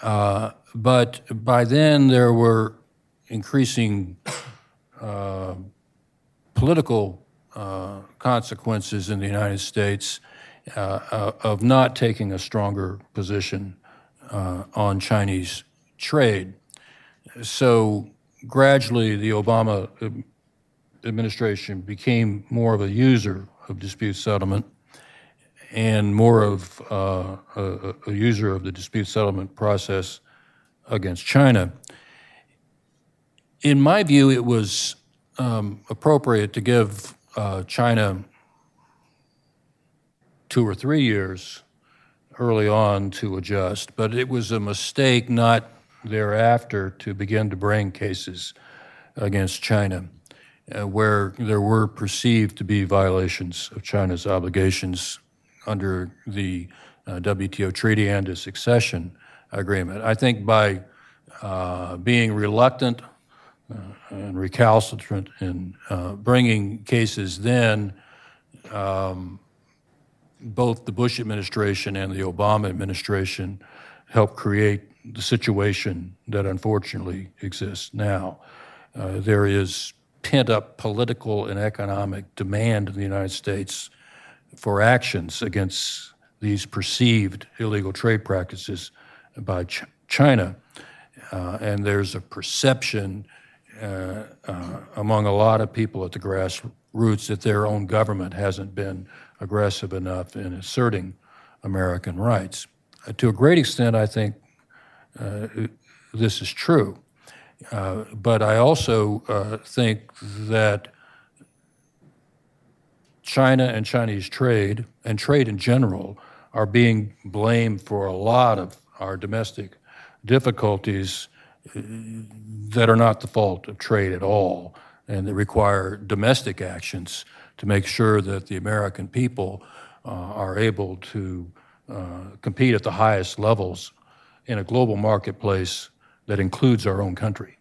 Uh, but by then, there were increasing uh, political uh, consequences in the United States uh, of not taking a stronger position on Chinese trade. So gradually the Obama administration became more of a user of dispute settlement and more of uh, a, a, user of the dispute settlement process against China. In my view, it was um, appropriate to give uh, China two or three years early on to adjust, but it was a mistake not thereafter to begin to bring cases against China uh, where there were perceived to be violations of China's obligations under the uh, WTO treaty and its accession agreement. I think by uh, being reluctant uh, and recalcitrant in uh, bringing cases then, um, both the Bush administration and the Obama administration helped create the situation that unfortunately exists now. Uh, there is pent up political and economic demand in the United States for actions against these perceived illegal trade practices by Ch- China. Uh, and there's a perception uh, uh, among a lot of people at the grassroots that their own government hasn't been aggressive enough in asserting American rights. Uh, to a great extent, I think this is true. Uh, but I also uh, think that China and Chinese trade, and trade in general, are being blamed for a lot of our domestic difficulties uh, that are not the fault of trade at all, and that require domestic actions to make sure that the American people uh, are able to uh, compete at the highest levels in a global marketplace that includes our own country.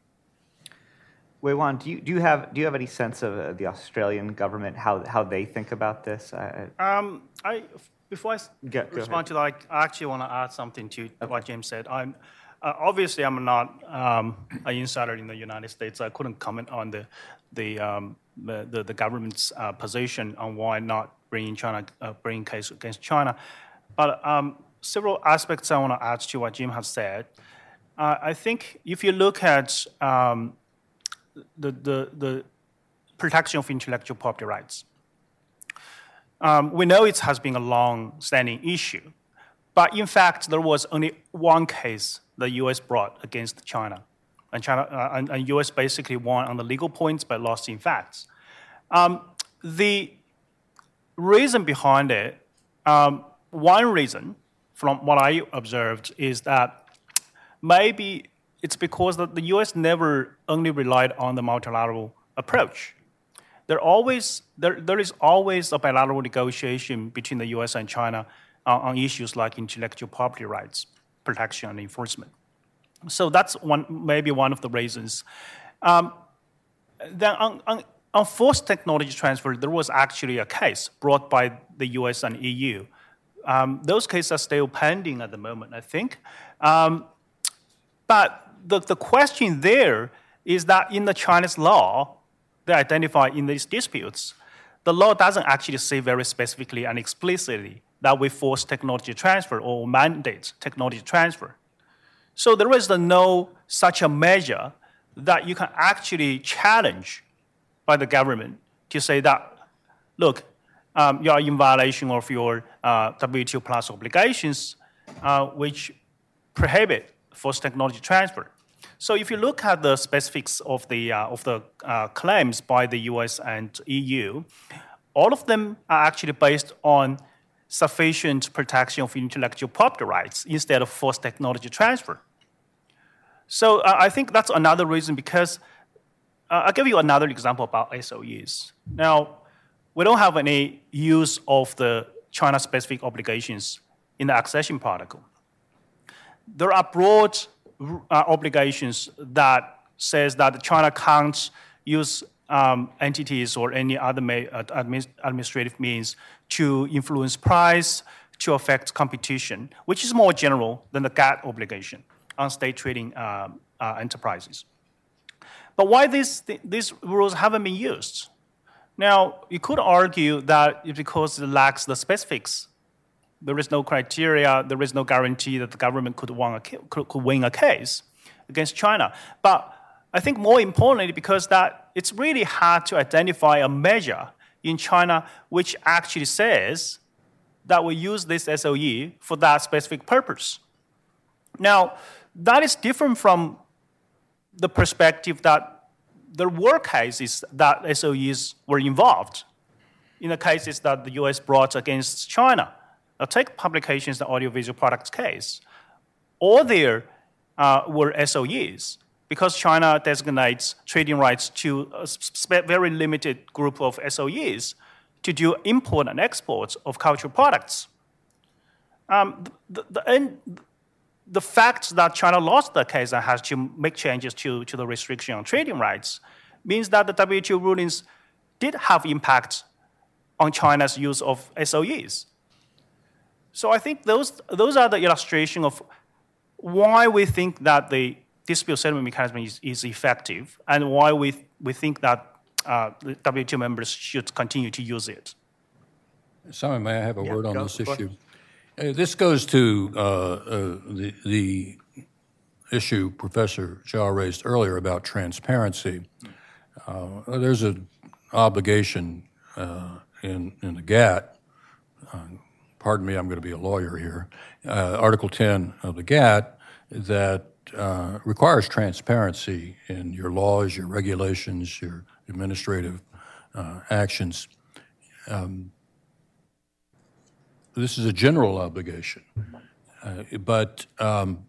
Weihuan, do you, do you have do you have any sense of uh, the Australian government how how they think about this? Um, I before I go respond to that, I actually want to add something to okay. what James said. I'm uh, obviously I'm not um, an insider in the United States. I couldn't comment on the the um, the, the, the, government's uh, position on why not bringing China uh, bringing case against China, but um, several aspects I want to add to what Jim has said. Uh, I think if you look at um, the, the, the protection of intellectual property rights. Um, we know it has been a long-standing issue, but in fact, there was only one case the U.S. brought against China, and China uh, and, and, U.S. basically won on the legal points but lost in facts. Um, the reason behind it, um, one reason from what I observed is that maybe it's because the, US never only relied on the multilateral approach. There, always, there, there is always a bilateral negotiation between the US and China uh, on issues like intellectual property rights, protection, and enforcement. So that's one, maybe one of the reasons. Um, then on, on, on, forced technology transfer, there was actually a case brought by the US and EU. Um, those cases are still pending at the moment, I think. Um, but the, the question there is that in the Chinese law, they identify in these disputes, the law doesn't actually say very specifically and explicitly that we force technology transfer or mandate technology transfer. So there is no such a measure that you can actually challenge by the government to say that, look, um, you are in violation of your uh, WTO plus obligations, uh, which prohibit forced technology transfer. So if you look at the specifics of the, uh, of the uh, claims by the US and EU, all of them are actually based on sufficient protection of intellectual property rights instead of forced technology transfer. So uh, I think that's another reason because uh, I'll give you another example about SOEs. Now, we don't have any use of the China-specific obligations in the accession protocol. There are broad uh, obligations that says that China can't use um, entities or any other uh, administ administrative means to influence price, to affect competition, which is more general than the GATT obligation on state trading um, uh, enterprises. But why these, th these rules haven't been used? Now, you could argue that because it lacks the specifics there is no criteria, there is no guarantee that the government could win a, case against China. But I think more importantly, because that it's really hard to identify a measure in China which actually says that we use this SOE for that specific purpose. Now, That is different from the perspective that there were cases that SOEs were involved in the cases that the US brought against China. Now, take publications, the audiovisual products case. All there uh, were SOEs because China designates trading rights to a very limited group of SOEs to do import and export of cultural products. Um, the, the, the fact that China lost the case and has to make changes to, to the restriction on trading rights means that the WTO rulings did have impact on China's use of SOEs. So I think those, those are the illustration of why we think that the dispute settlement mechanism is, is effective and why we, we think that uh, the WTO members should continue to use it. Simon, may I have a Yeah, word on this go issue? Uh, This goes to uh, uh, the, the issue Professor Zhou raised earlier about transparency. Uh, There's an obligation uh, in, in the GATT, uh, pardon me, I'm going to be a lawyer here, Article 10 of the GATT that requires transparency in your laws, your regulations, your administrative actions this is a general obligation. Uh, But um,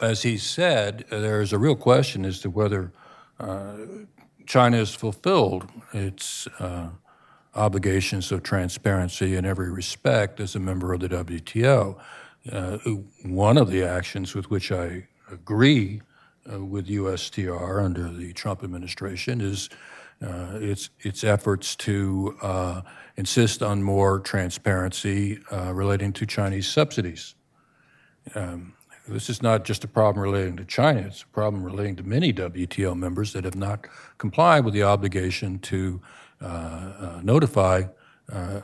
as he said, there's a real question as to whether uh, China has fulfilled its uh, obligations of transparency in every respect as a member of the WTO. Uh, One of the actions with which I agree uh, with USTR under the Trump administration is uh, its its efforts to uh, insist on more transparency uh, relating to Chinese subsidies. Um, this is not just a problem relating to China; it's a problem relating to many WTO members that have not complied with the obligation to uh, uh, notify uh,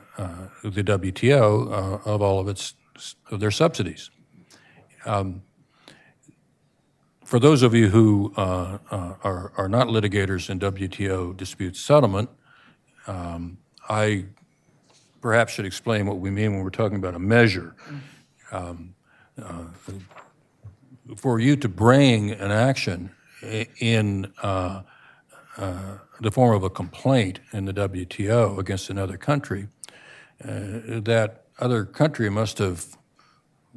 the WTO of all of its of their subsidies for those of you who uh, uh, are, are not litigators in WTO dispute settlement, um, I perhaps should explain what we mean when we're talking about a measure. Um, uh, for you to bring an action in uh, uh, the form of a complaint in the WTO against another country, uh, that other country must have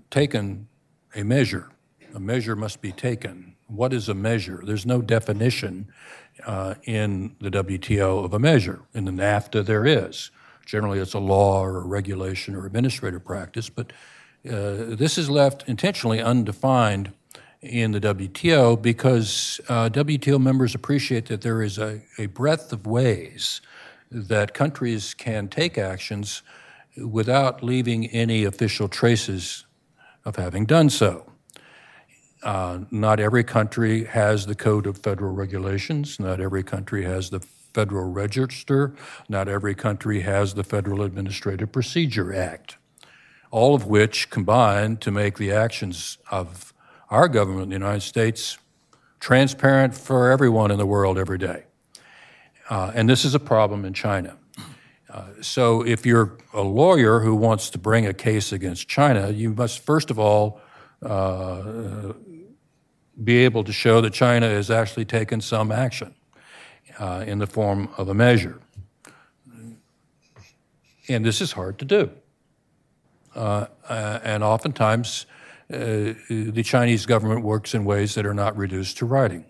taken a measure. A measure must be taken. What is a measure? There's no definition uh, in the WTO of a measure. In the NAFTA, there is. Generally, it's a law or a regulation or administrative practice, but uh, this is left intentionally undefined in the WTO because uh, WTO members appreciate that there is a, a breadth of ways that countries can take actions without leaving any official traces of having done so. Uh, Not every country has the Code of Federal Regulations. Not every country has the Federal Register. Not every country has the Federal Administrative Procedure Act, all of which combine to make the actions of our government in the United States transparent for everyone in the world every day. Uh, and this is a problem in China. Uh, so if you're a lawyer who wants to bring a case against China, you must first of all uh, be able to show that China has actually taken some action uh, in the form of a measure. And this is hard to do. Uh, uh, and oftentimes, uh, the Chinese government works in ways that are not reduced to writing.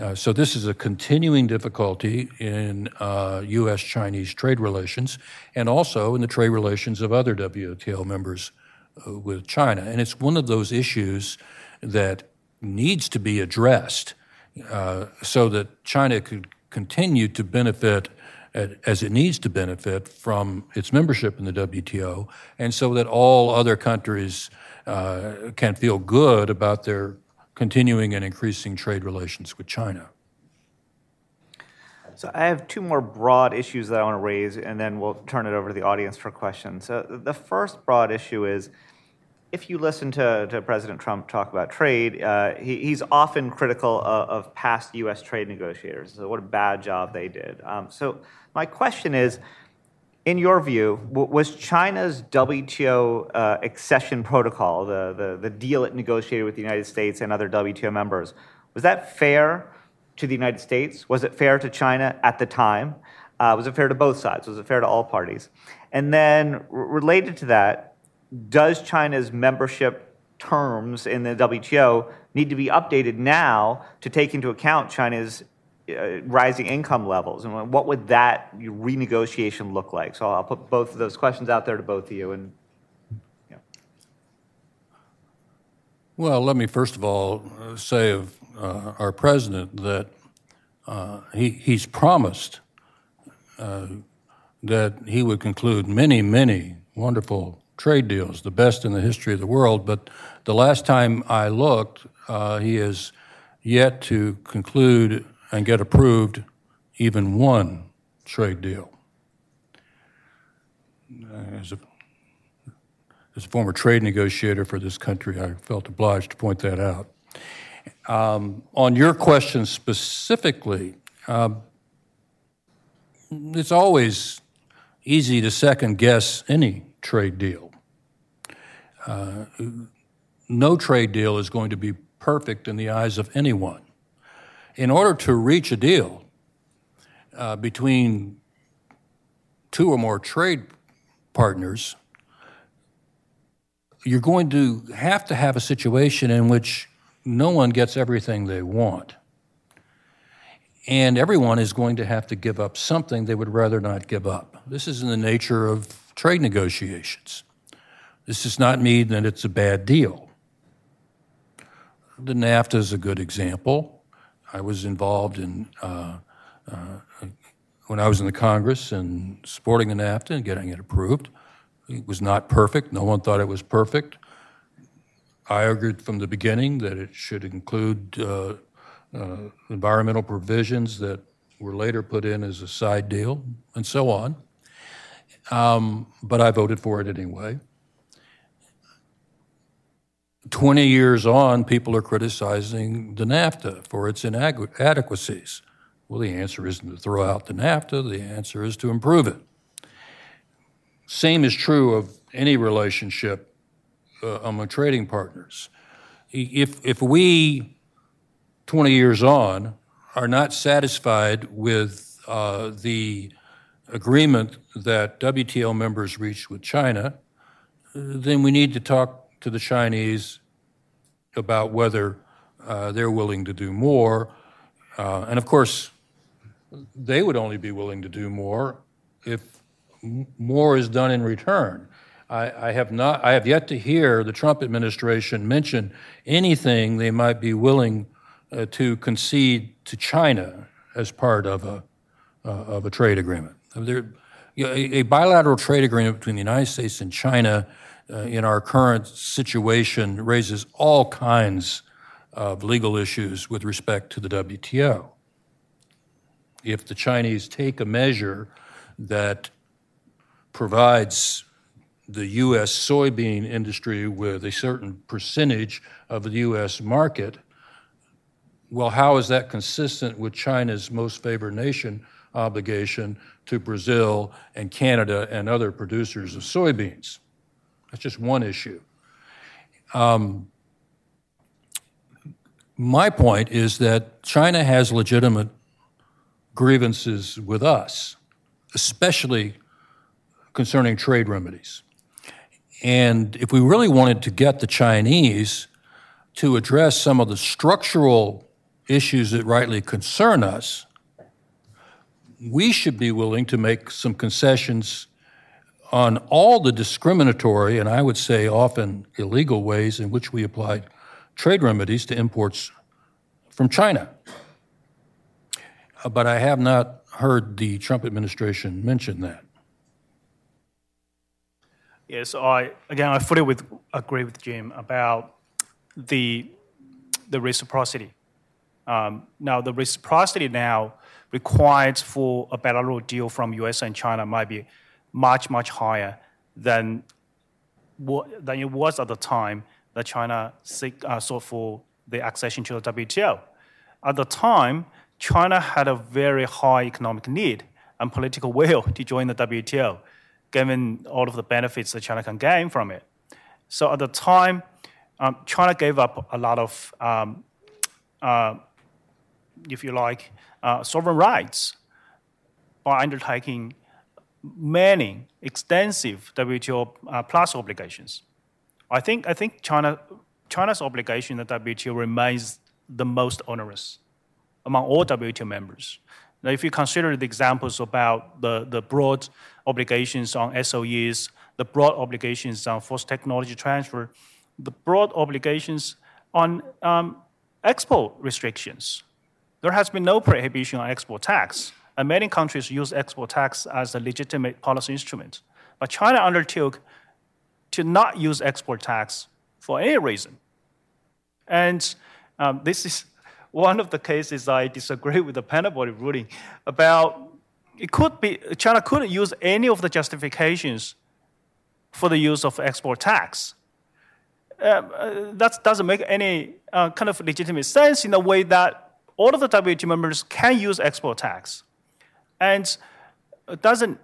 Uh, so this is a continuing difficulty in uh, U.S.-Chinese trade relations, and also in the trade relations of other WTO members uh, with China. And it's one of those issues that needs to be addressed uh, so that China could continue to benefit as it needs to benefit from its membership in the WTO, and so that all other countries uh, can feel good about their continuing and increasing trade relations with China. So I have two more broad issues that I want to raise, and then we'll turn it over to the audience for questions. So the first broad issue is, if you listen to, to President Trump talk about trade, uh, he, he's often critical of, of past U.S. trade negotiators. So what a bad job they did. Um, so my question is, in your view, was China's WTO uh, accession protocol, the, the, the deal it negotiated with the United States and other WTO members, was that fair to the United States? Was it fair to China at the time? Uh, was it fair to both sides? Was it fair to all parties? And then, related to that, does China's membership terms in the WTO need to be updated now to take into account China's uh, rising income levels? And what would that renegotiation look like? So I'll put both of those questions out there to both of you. And yeah. Well, let me first of all uh, say of uh, our president that uh, he, he's promised uh, that he would conclude many, many wonderful trade deals, the best in the history of the world. But the last time I looked, uh, he has yet to conclude and get approved even one trade deal. Uh, As a as a former trade negotiator for this country, I felt obliged to point that out. Um, on your question specifically, um, it's always easy to second guess any trade deal. Uh, no trade deal is going to be perfect in the eyes of anyone. In order to reach a deal uh, between two or more trade partners, you're going to have to have a situation in which no one gets everything they want. And everyone is going to have to give up something they would rather not give up. This is in the nature of trade negotiations. This does not mean that it's a bad deal. The NAFTA is a good example. I was involved in, uh, uh, when I was in the Congress and supporting the NAFTA and getting it approved. It was not perfect. No one thought it was perfect. I argued from the beginning that it should include uh, uh, environmental provisions that were later put in as a side deal, and so on. Um, but I voted for it anyway. 20 years on, people are criticizing the NAFTA for its inadequacies. Well, the answer isn't to throw out the NAFTA, the answer is to improve it. Same is true of any relationship uh, among trading partners. If, if we, 20 years on, are not satisfied with uh, the agreement that WTO members reached with China, then we need to talk to the Chinese about whether uh, they're willing to do more. Uh, and of course, they would only be willing to do more if more is done in return. I, I, have not. I have yet to hear the Trump administration mention anything they might be willing uh, to concede to China as part of a uh, of a trade agreement. There, a, bilateral trade agreement between the United States and China Uh, in our current situation raises all kinds of legal issues with respect to the WTO. If the Chinese take a measure that provides the U.S. soybean industry with a certain percentage of the U.S. market, well, how is that consistent with China's most favored nation obligation to Brazil and Canada and other producers of soybeans? That's just one issue. Um, my point is that China has legitimate grievances with us, especially concerning trade remedies. And if we really wanted to get the Chinese to address some of the structural issues that rightly concern us, we should be willing to make some concessions on all the discriminatory and I would say often illegal ways in which we applied trade remedies to imports from China. Uh, but I have not heard the Trump administration mention that. Yes, I again I fully with, agree with Jim about the the reciprocity. Um, now the reciprocity now required for a bilateral deal from U.S. and China might be much much higher than than it was at the time that China seek, uh, sought for the accession to the WTO. At the time, China had a very high economic need and political [LAUGHS] will to join the WTO. given all of the benefits that China can gain from it. So at the time, um, China gave up a lot of, um, uh, if you like, uh, sovereign rights by undertaking many extensive WTO uh, plus obligations. I think, I think China, China's obligation at WTO remains the most onerous among all WTO members. Now, if you consider the examples about the, the broad obligations on SOEs, the broad obligations on forced technology transfer, the broad obligations on um, export restrictions, there has been no prohibition on export tax, and many countries use export tax as a legitimate policy instrument. But China undertook to not use export tax for any reason. And um, this is [LAUGHS] one of the cases I disagree with the panel body ruling about it could be China couldn't use any of the justifications for the use of export tax. Um, uh, that doesn't make any uh, kind of legitimate sense in a way that all of the WTO members can use export tax. And doesn't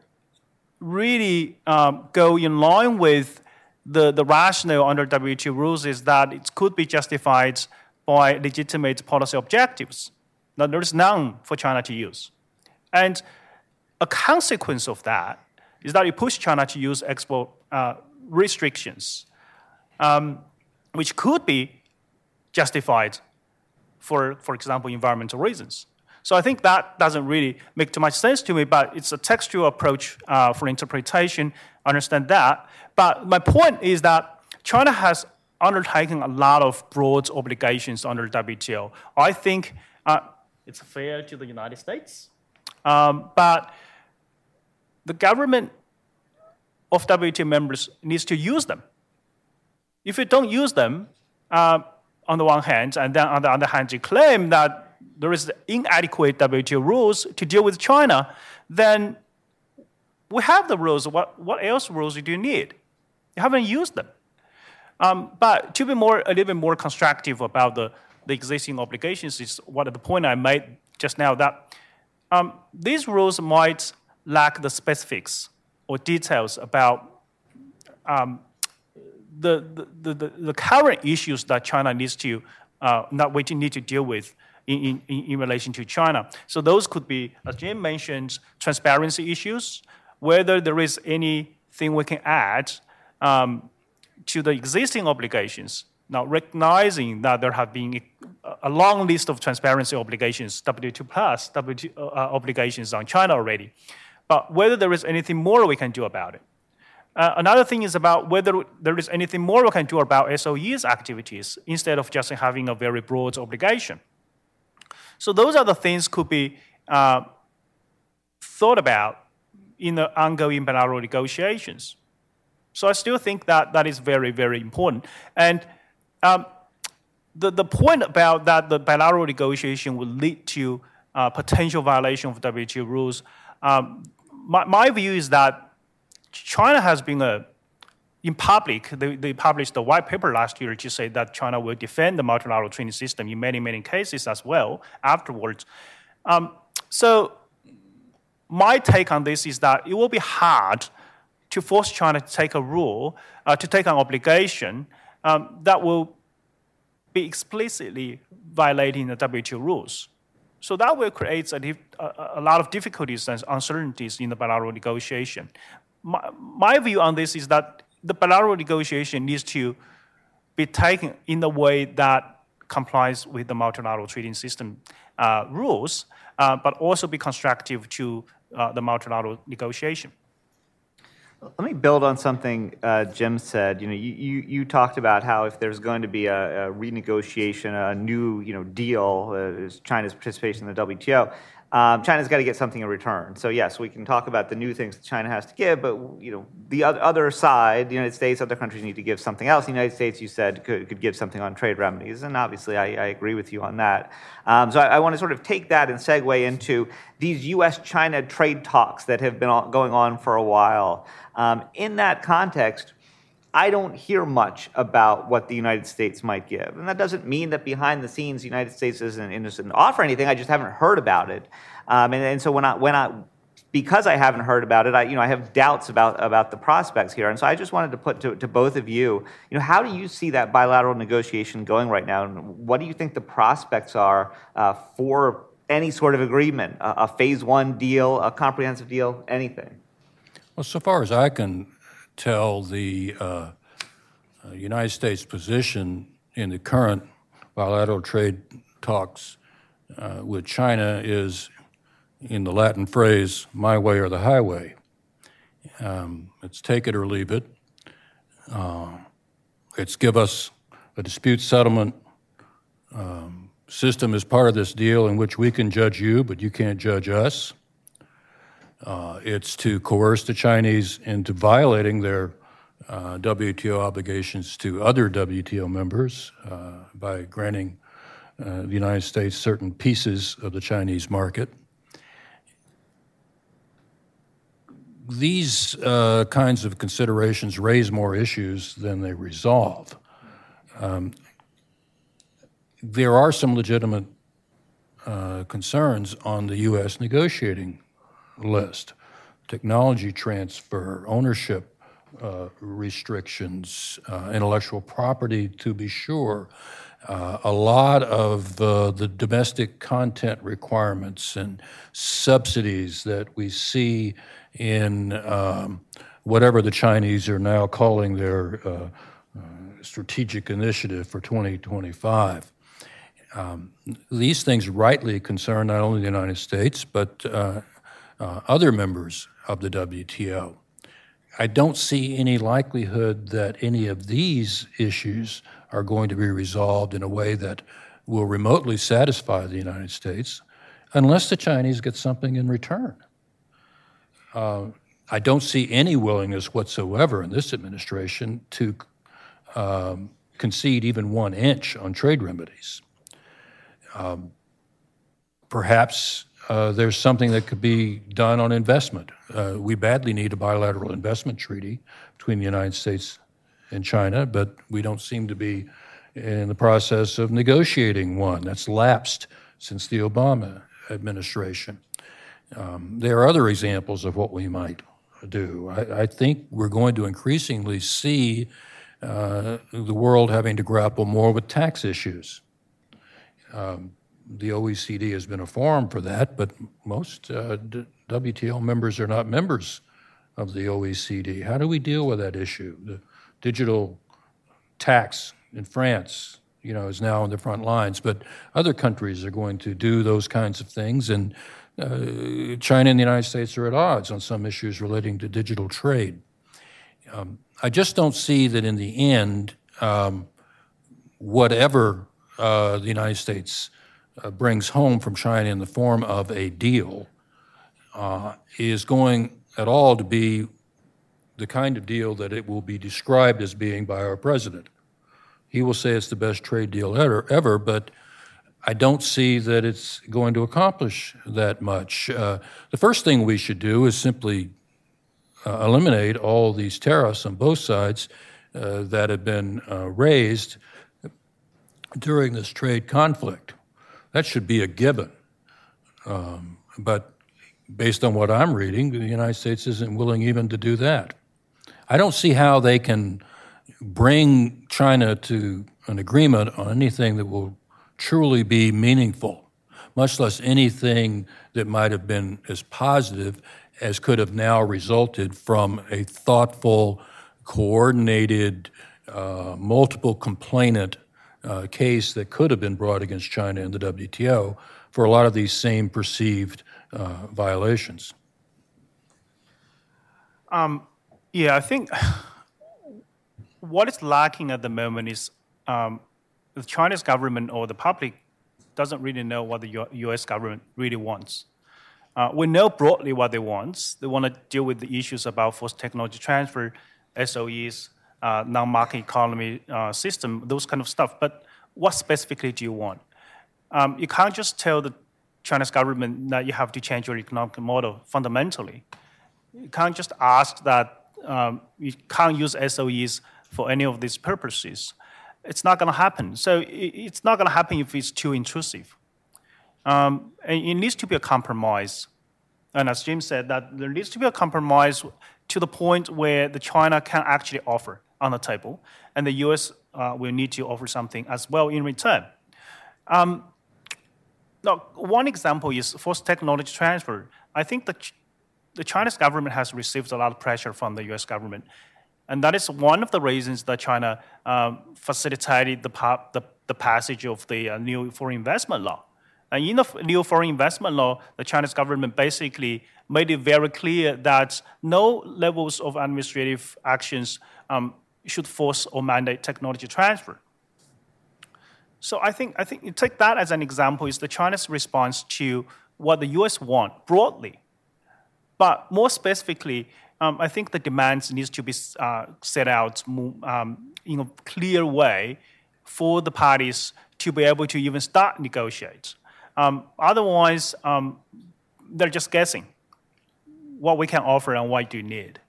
really um, go in line with the, the rationale under WTO rules is that it could be justified by legitimate policy objectives. Now, there is none for China to use. And a consequence of that is that it pushes China to use export uh, restrictions, um, which could be justified for, for example, environmental reasons. So I think that doesn't really make too much sense to me, but it's a textual approach uh, for interpretation. I understand that. But my point is that China has undertaken a lot of broad obligations under WTO. I think uh, it's fair to the United States, um, but the government of WTO members needs to use them. If you don't use them, uh, on the one hand, and then on the other hand, you claim that there is inadequate WTO rules to deal with China, then we have the rules. What, what else rules do you need? You haven't used them. Um, but to be more, a little bit more constructive about the, the existing obligations is what the point I made just now that um, these rules might lack the specifics or details about um, the, the, the, the, current issues that China needs to, uh, not we need to deal with in, in, in relation to China. So those could be, as Jim mentioned, transparency issues, whether there is anything we can add um, to the existing obligations. Now, recognizing that there have been a long list of transparency obligations, WTO plus WTO uh, obligations on China already, but whether there is anything more we can do about it. Uh, another thing is about whether there is anything more we can do about SOE's activities instead of just having a very broad obligation. So those are the things could be uh, thought about in the ongoing bilateral negotiations. So I still think that that is very, very important. And um, the, the point about that the bilateral negotiation will lead to uh, potential violation of WTO rules, um, my, my view is that China has been a in public, they, they, published a white paper last year to say that China will defend the multilateral trading system in many, many cases as well afterwards. Um, so, my take on this is that it will be hard to force China to take a rule, uh, to take an obligation um, that will be explicitly violating the WTO rules. So that will create a, a, lot of difficulties and uncertainties in the bilateral negotiation my, my view on this is that the bilateral negotiation needs to be taken in a way that complies with the multilateral trading system uh, rules, uh, but also be constructive to uh, the multilateral negotiation. Let me build on something uh, Jim said. You know, you, you, you, talked about how if there's going to be a, a renegotiation, a new you know deal, uh, China's participation in the WTO, um, China's got to get something in return. So yes, we can talk about the new things that China has to give, but you know the other side, the United States, other countries need to give something else. The United States, you said, could, could give something on trade remedies, and obviously I, I agree with you on that. Um, so I, I want to sort of take that and segue into these U.S.-China trade talks that have been going on for a while. Um, in that context, I don't hear much about what the United States might give. And that doesn't mean that behind the scenes the United States isn't interested in offer anything. I just haven't heard about it. Um, and, and, so when I, when I because I haven't heard about it, I, you know, I have doubts about, about the prospects here. And so I just wanted to put to, to both of you, you know, how do you see that bilateral negotiation going right now? And what do you think the prospects are uh, for any sort of agreement, a, a phase one deal, a comprehensive deal, anything? Well, so far as I can tell, the uh, uh, United States position in the current bilateral trade talks uh, with China is in the Latin phrase, my way or the highway. Um, it's take it or leave it. Uh, it's give us a dispute settlement um, system as part of this deal in which we can judge you, but you can't judge us. Uh, it's to coerce the Chinese into violating their uh, WTO obligations to other WTO members uh, by granting uh, the United States certain pieces of the Chinese market. these uh, kinds of considerations raise more issues than they resolve. Um, there are some legitimate uh, concerns on the U.S. negotiating list technology transfer, ownership uh, restrictions, uh, intellectual property, to be sure. Uh, a lot of the domestic content requirements and subsidies that we see in um, whatever the Chinese are now calling their uh, uh, strategic initiative for 2025. Um, these things rightly concern not only the United States, but uh, uh other members of the WTO. I don't see any likelihood that any of these issues are going to be resolved in a way that will remotely satisfy the United States unless the Chinese get something in return. Uh, I don't see any willingness whatsoever in this administration to um, concede even one inch on trade remedies. Um, perhaps uh, there's something that could be done on investment. Uh, we badly need a bilateral investment treaty between the United States and China, but we don't seem to be in the process of negotiating one. That's lapsed since the Obama administration. Um, there are other examples of what we might do. I, I think we're going to increasingly see uh, the world having to grapple more with tax issues. Um, the OECD has been a forum for that, but most uh, WTO members are not members of the OECD. How do we deal with that issue? The digital tax in France, you know, is now on the front lines, but other countries are going to do those kinds of things, and uh, China and the United States are at odds on some issues relating to digital trade. Um, I just don't see that in the end, um, whatever uh, the United States uh, brings home from China in the form of a deal uh, is going at all to be the kind of deal that it will be described as being by our president. He will say it's the best trade deal ever, ever but I don't see that it's going to accomplish that much. Uh, the first thing we should do is simply uh, eliminate all these tariffs on both sides uh, that have been uh, raised during this trade conflict. That should be a given. Um, but based on what I'm reading, the United States isn't willing even to do that. I don't see how they can bring China to an agreement on anything that will truly be meaningful, much less anything that might have been as positive as could have now resulted from a thoughtful, coordinated, uh, multiple complainant uh, case that could have been brought against China in the WTO for a lot of these same perceived uh, violations. Um, yeah, I think what is lacking at the moment is um, the Chinese government or the public doesn't really know what the U.S. government really wants. Uh, we know broadly what they want. They want to deal with the issues about forced technology transfer, SOEs, uh, non-market economy uh, system, those kind of stuff. But what specifically do you want? Um, you can't just tell the Chinese government that you have to change your economic model fundamentally. You can't just ask that um, you can't use SOEs for any of these purposes it's not going to happen. So it's not going to happen if it's too intrusive. Um, and it needs to be a compromise. And as Jim said, that there needs to be a compromise to the point where the China can actually offer on the table, and the U.S. Uh, will need to offer something as well in return. Um, one example is forced technology transfer. I think the, the Chinese government has received a lot of pressure from the U.S. government, and that is one of the reasons that China um, facilitated the, the, the, passage of the uh, new foreign investment law. And in the new foreign investment law, the Chinese government basically made it very clear that no levels of administrative actions um, should force or mandate technology transfer. So I think, I think you take that as an example is the China's response to what the US want broadly. But more specifically, um, I think the demands needs to be uh, set out um, in a clear way for the parties to be able to even start negotiate. Um, otherwise, um, they're just guessing what we can offer and what do you need.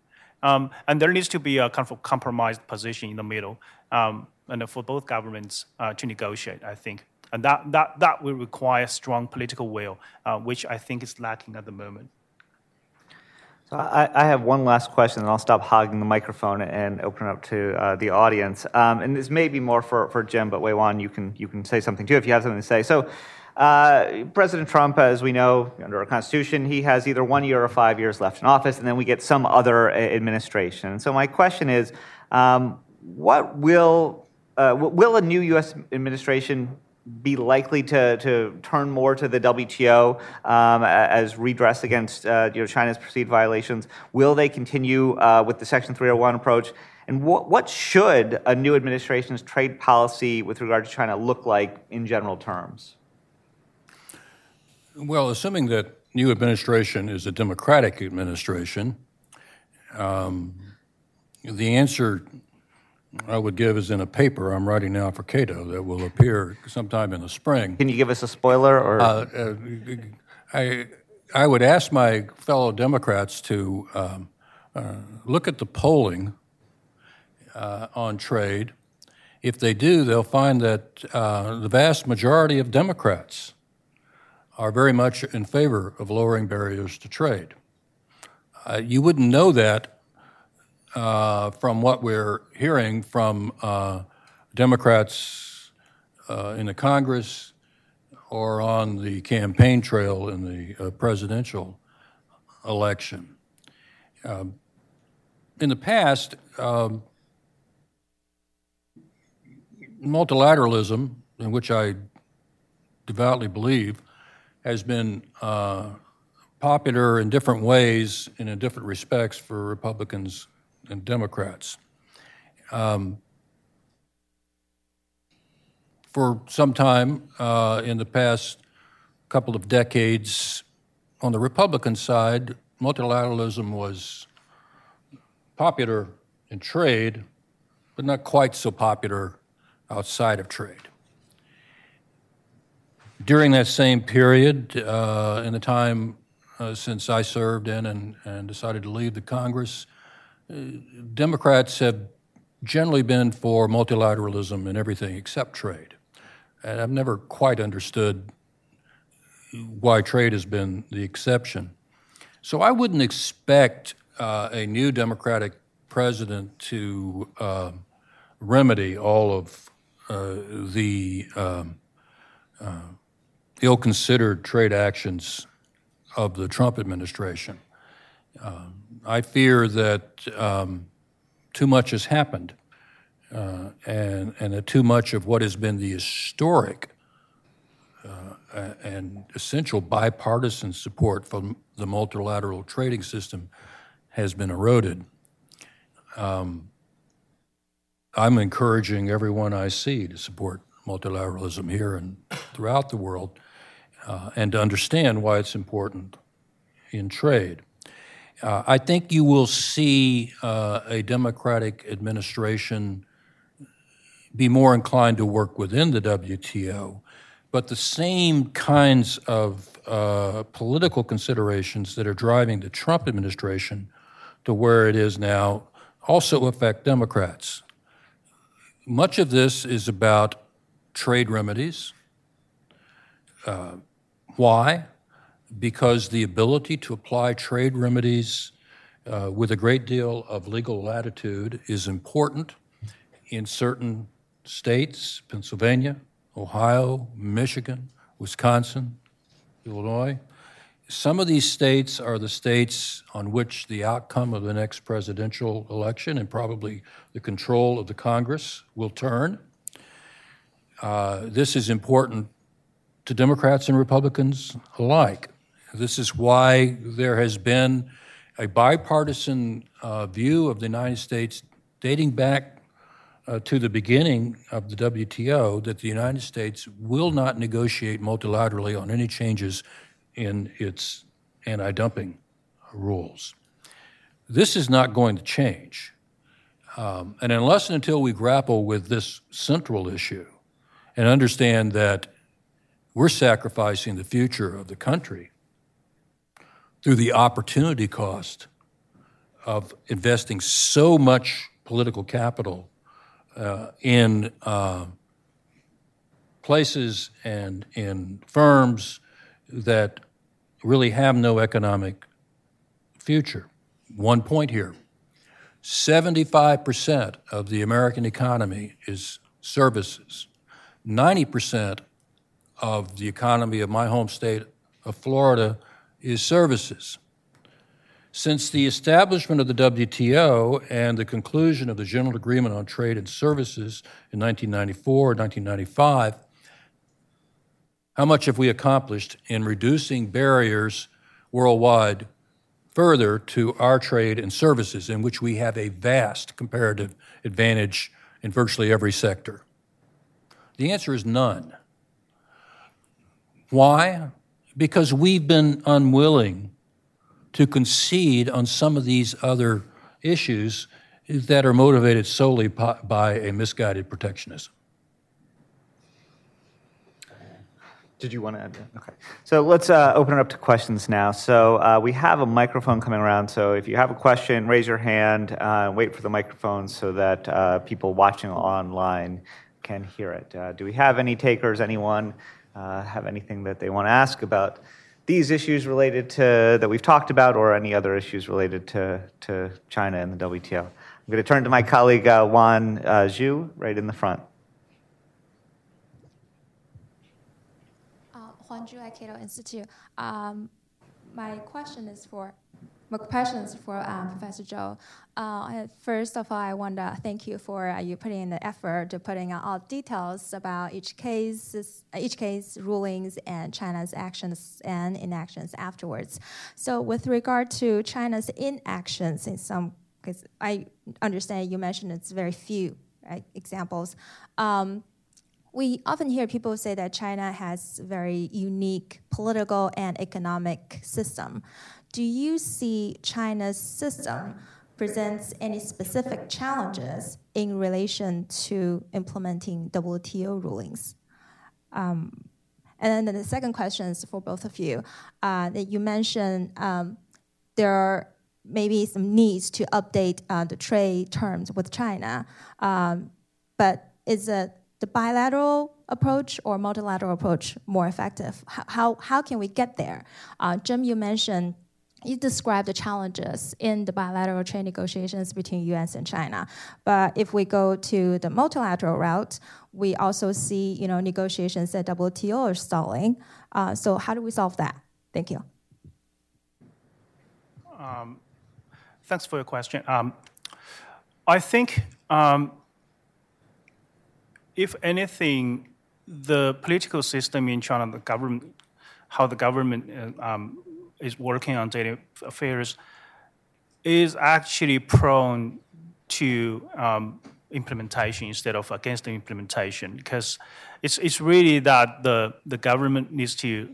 Um, and there needs to be a kind of compromised position in the middle um, and for both governments uh, to negotiate, I think. And that, that, that will require strong political will, uh, which I think is lacking at the moment. So I, I, have one last question, and I'll stop hogging the microphone and open it up to uh, the audience. Um, and this may be more for, for Jim, but Weihuan, you can, you can say something too if you have something to say. So uh, President Trump, as we know under our Constitution, he has either one year or five years left in office, and then we get some other administration. And so my question is, um, what will uh, will a new U.S. administration be likely to, to turn more to the WTO um, as redress against uh, you know, China's perceived violations? Will they continue uh, with the Section 301 approach? And what, what should a new administration's trade policy with regard to China look like in general terms? Well, assuming that new administration is a Democratic administration, um, the answer I would give is in a paper I'm writing now for Cato that will appear sometime in the spring. Can you give us a spoiler? Or uh, uh, I I would ask my fellow Democrats to um, uh, look at the polling uh, on trade. If they do, they'll find that uh, the vast majority of Democrats are very much in favor of lowering barriers to trade. Uh, you wouldn't know that uh, from what we're hearing from uh, Democrats uh, in the Congress or on the campaign trail in the uh, presidential election. Um, in the past, um, multilateralism, in which I devoutly believe, has been uh, popular in different ways and in different respects for Republicans and Democrats. Um, for some time uh, in the past couple of decades, on the Republican side, multilateralism was popular in trade, but not quite so popular outside of trade. During that same period, uh, in the time uh, since I served in and, and decided to leave the Congress, uh, Democrats have generally been for multilateralism in everything except trade. And I've never quite understood why trade has been the exception. So I wouldn't expect uh, a new Democratic president to uh, remedy all of uh, the um, uh, ill considered trade actions of the Trump administration. Uh, I fear that um, too much has happened, uh, and, and that too much of what has been the historic uh, and essential bipartisan support from the multilateral trading system has been eroded. Um, I'm encouraging everyone I see to support multilateralism here and throughout the world uh, and to understand why it's important in trade. Uh, I think you will see uh, a Democratic administration be more inclined to work within the WTO, but the same kinds of uh, political considerations that are driving the Trump administration to where it is now also affect Democrats. Much of this is about trade remedies. Why? because the ability to apply trade remedies uh, with a great deal of legal latitude is important in certain states, Pennsylvania, Ohio, Michigan, Wisconsin, Illinois. Some of these states are the states on which the outcome of the next presidential election and probably the control of the Congress will turn. Uh, this is important to Democrats and Republicans alike. This is why there has been a bipartisan uh, view of the United States dating back uh, to the beginning of the WTO that the United States will not negotiate multilaterally on any changes in its anti dumping rules. This is not going to change. Um, and unless and until we grapple with this central issue and understand that we're sacrificing the future of the country through the opportunity cost of investing so much political capital uh, in uh, places and in firms that really have no economic future. One point here 75% of the American economy is services. 90% of the economy of my home state of Florida is services. Since the establishment of the WTO and the conclusion of the General Agreement on Trade and Services in 1994 1995, how much have we accomplished in reducing barriers worldwide further to our trade and services, in which we have a vast comparative advantage in virtually every sector? The answer is none. Why? because we've been unwilling to concede on some of these other issues that are motivated solely by a misguided protectionism. Did you want to add that? Okay. So let's uh, open it up to questions now. So uh, we have a microphone coming around. So if you have a question, raise your hand. Uh, wait for the microphone so that uh, people watching online can hear it. Uh, do we have any takers? Anyone? Uh, have anything that they want to ask about these issues related to that we've talked about, or any other issues related to, to China and the WTO. I'm going to turn to my colleague uh, Huan uh, Zhu, right in the front. Uh, Huan Zhu at Institute. Um, my question is for my questions for um, Professor Zhou. Uh, first of all, I want to thank you for uh, you putting in the effort to putting out all details about each case, each case rulings and China's actions and inactions afterwards. So, with regard to China's inactions, in some, because I understand you mentioned it's very few right, examples. Um, we often hear people say that China has very unique political and economic system do you see China's system presents any specific challenges in relation to implementing WTO rulings? Um, and then the second question is for both of you. Uh, that you mentioned um, there are maybe some needs to update uh, the trade terms with China, um, but is it the bilateral approach or multilateral approach more effective? How, how, how can we get there? Uh, Jim, you mentioned you describe the challenges in the bilateral trade negotiations between U.S. and China. But if we go to the multilateral route, we also see you know negotiations at WTO are stalling. Uh, so how do we solve that? Thank you. Um, thanks for your question. Um, I think um, if anything, the political system in China, the government, how the government uh, um, is working on daily affairs is actually prone to um, implementation instead of against the implementation because it's, it's really that the, the government needs to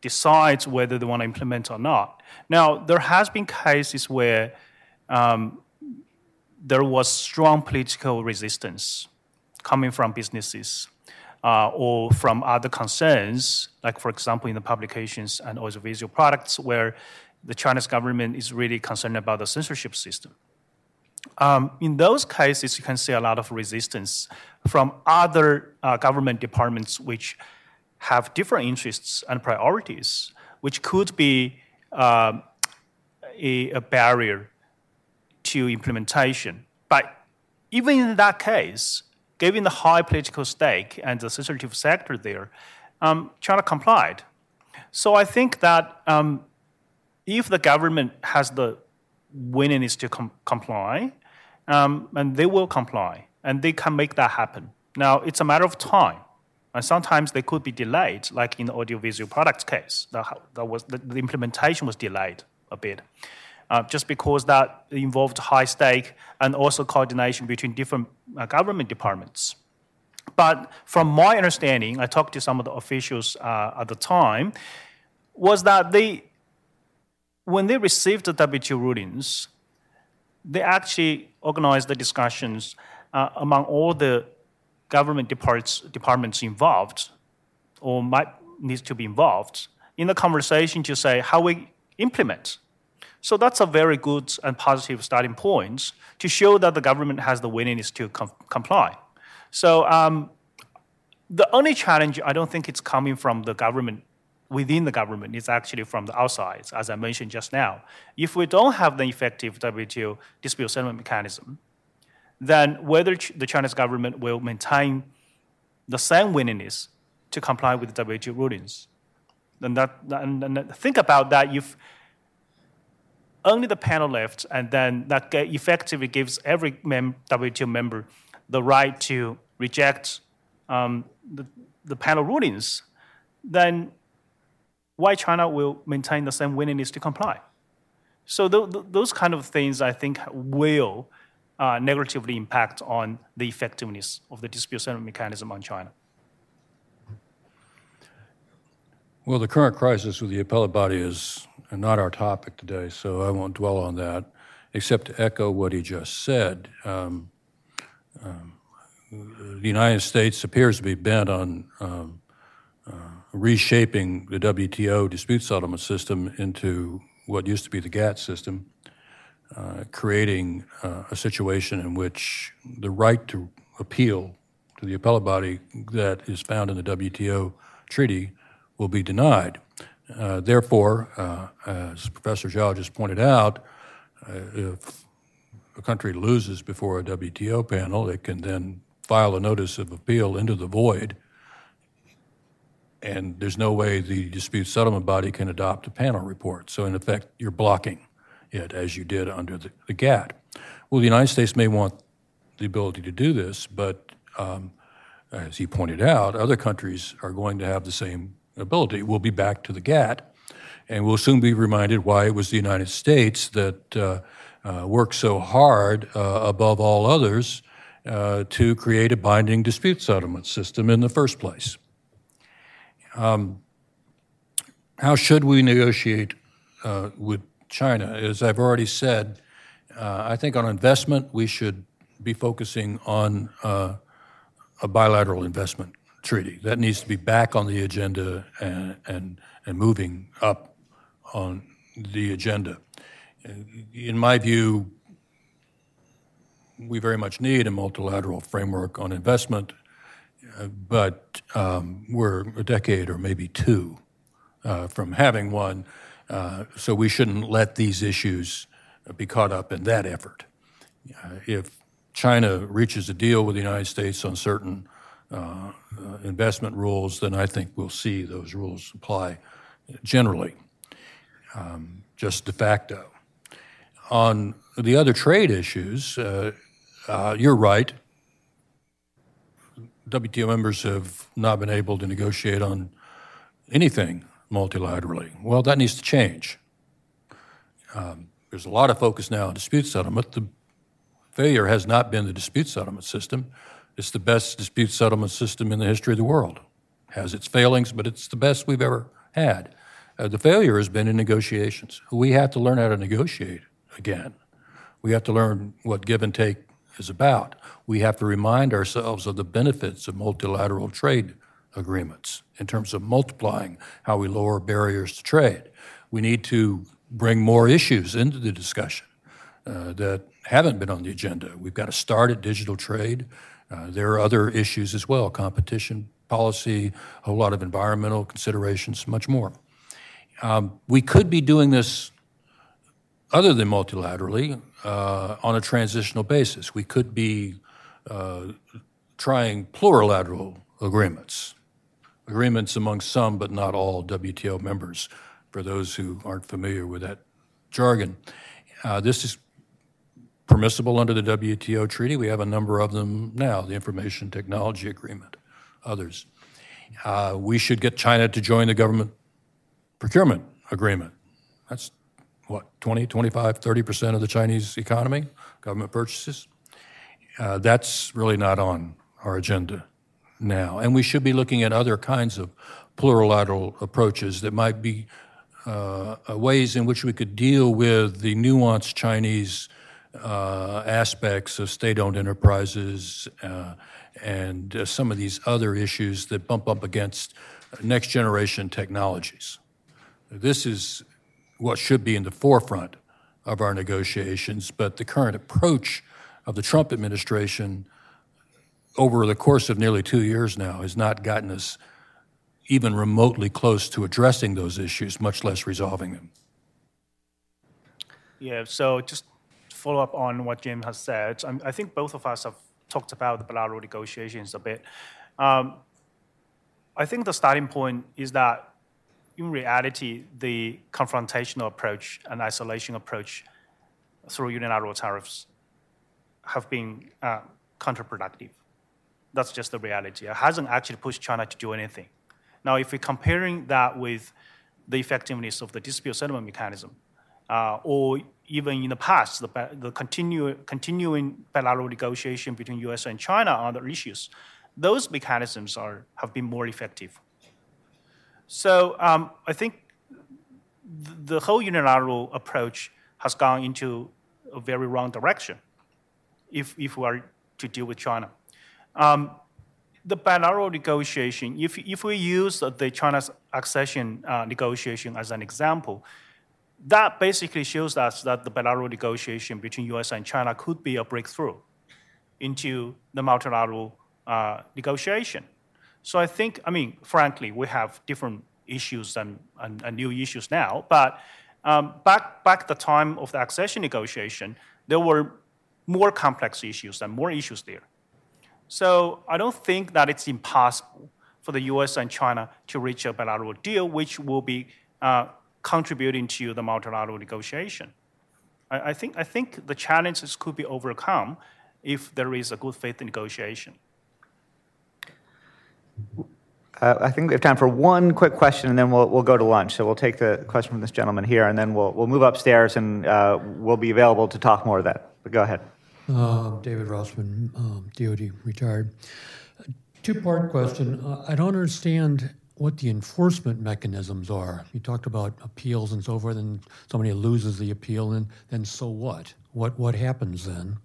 decide whether they want to implement or not. Now, there has been cases where um, there was strong political resistance coming from businesses uh, or from other concerns, like for example in the publications and audiovisual products, where the Chinese government is really concerned about the censorship system. Um, in those cases, you can see a lot of resistance from other uh, government departments which have different interests and priorities which could be um, a, a barrier to implementation. But even in that case, given the high political stake and the sensitive sector there, um, China complied. So I think that um, if the government has the willingness to com- comply, um, and they will comply, and they can make that happen. Now, it's a matter of time. And sometimes they could be delayed, like in the audiovisual products case. That, that was, the, the implementation was delayed a bit. Uh, just because that involved high stake and also coordination between different uh, government departments. But from my understanding, I talked to some of the officials uh, at the time, was that they, when they received the WTO rulings, they actually organized the discussions uh, among all the government departments involved or might need to be involved in the conversation to say how we implement. So that's a very good and positive starting point to show that the government has the willingness to com- comply. So um, the only challenge I don't think it's coming from the government within the government it's actually from the outside, as I mentioned just now. If we don't have the effective WTO dispute settlement mechanism, then whether the Chinese government will maintain the same willingness to comply with the WTO rulings. That, and, and think about that if only the panel left, and then that effectively gives every mem- WTO member the right to reject um, the, the panel rulings, then why China will maintain the same willingness to comply? So th- th- those kind of things, I think, will uh, negatively impact on the effectiveness of the dispute settlement mechanism on China. Well, the current crisis with the appellate body is not our topic today, so I won't dwell on that, except to echo what he just said. Um, um, the United States appears to be bent on um, uh, reshaping the WTO dispute settlement system into what used to be the GATT system, uh, creating uh, a situation in which the right to appeal to the appellate body that is found in the WTO treaty will be denied. Uh, therefore, uh, as Professor Zhou just pointed out, uh, if a country loses before a WTO panel, it can then file a notice of appeal into the void, and there's no way the dispute settlement body can adopt a panel report. So, in effect, you're blocking it as you did under the, the GATT. Well, the United States may want the ability to do this, but um, as he pointed out, other countries are going to have the same ability. We'll be back to the GATT, and we'll soon be reminded why it was the United States that uh, uh, worked so hard uh, above all others uh, to create a binding dispute settlement system in the first place. Um, how should we negotiate uh, with China? As I've already said, I think on investment, we should be focusing on a bilateral investment treaty. That needs to be back on the agenda and, and, and moving up on the agenda. In my view, we very much need a multilateral framework on investment, but um, we're a decade or maybe two uh, from having one, uh, so we shouldn't let these issues be caught up in that effort. Uh, if China reaches a deal with the United States on certain uh, uh, investment rules, then I think we'll see those rules apply generally, um, just de facto. On the other trade issues, uh, uh, you're right. WTO members have not been able to negotiate on anything multilaterally. Well, that needs to change. Um, there's a lot of focus now on dispute settlement. The failure has not been the dispute settlement system. It's the best dispute settlement system in the history of the world. Has its failings, but it's the best we've ever had. Uh, the failure has been in negotiations. We have to learn how to negotiate again. We have to learn what give and take is about. We have to remind ourselves of the benefits of multilateral trade agreements in terms of multiplying how we lower barriers to trade. We need to bring more issues into the discussion uh, that haven't been on the agenda. We've got to start at digital trade. Uh, there are other issues as well competition policy, a whole lot of environmental considerations, much more. Um, we could be doing this other than multilaterally uh, on a transitional basis. We could be uh, trying plurilateral agreements, agreements among some but not all WTO members, for those who aren't familiar with that jargon. Uh, this is permissible under the WTO treaty. We have a number of them now, the Information Technology Agreement, others. Uh, we should get China to join the government procurement agreement. That's what, 20, 25, 30% of the Chinese economy, government purchases? Uh, that's really not on our agenda now. And we should be looking at other kinds of plurilateral approaches that might be uh, ways in which we could deal with the nuanced Chinese uh, aspects of state owned enterprises uh, and uh, some of these other issues that bump up against next generation technologies. This is what should be in the forefront of our negotiations, but the current approach of the Trump administration over the course of nearly two years now has not gotten us even remotely close to addressing those issues, much less resolving them. Yeah, so just follow up on what Jim has said, I think both of us have talked about the bilateral negotiations a bit. Um, I think the starting point is that in reality, the confrontational approach and isolation approach through unilateral tariffs have been uh, counterproductive. That's just the reality. It hasn't actually pushed China to do anything. Now, if we're comparing that with the effectiveness of the dispute settlement mechanism, uh, or even in the past, the, the continue, continuing bilateral negotiation between US and China on other issues, those mechanisms are, have been more effective. So um, I think the whole unilateral approach has gone into a very wrong direction if, if we are to deal with China. Um, the bilateral negotiation, if, if we use the China's accession uh, negotiation as an example, that basically shows us that the bilateral negotiation between US and China could be a breakthrough into the multilateral uh, negotiation. So I think, I mean, frankly, we have different issues and, and, and new issues now. But um, back back the time of the accession negotiation, there were more complex issues and more issues there. So I don't think that it's impossible for the U.S. and China to reach a bilateral deal, which will be uh, contributing to the multilateral negotiation. I, I, think I think the challenges could be overcome if there is a good faith negotiation. Uh, I think we have time for one quick question, and then we'll, we'll go to lunch. So we'll take the question from this gentleman here, and then we'll, we'll move upstairs, and uh, we'll be available to talk more of that. But go ahead. Uh, David Rossman, um, DoD, retired. Two-part question. Uh, I don't understand what the enforcement mechanisms are. You talked about appeals and so forth, and somebody loses the appeal, and then so what? What what happens then?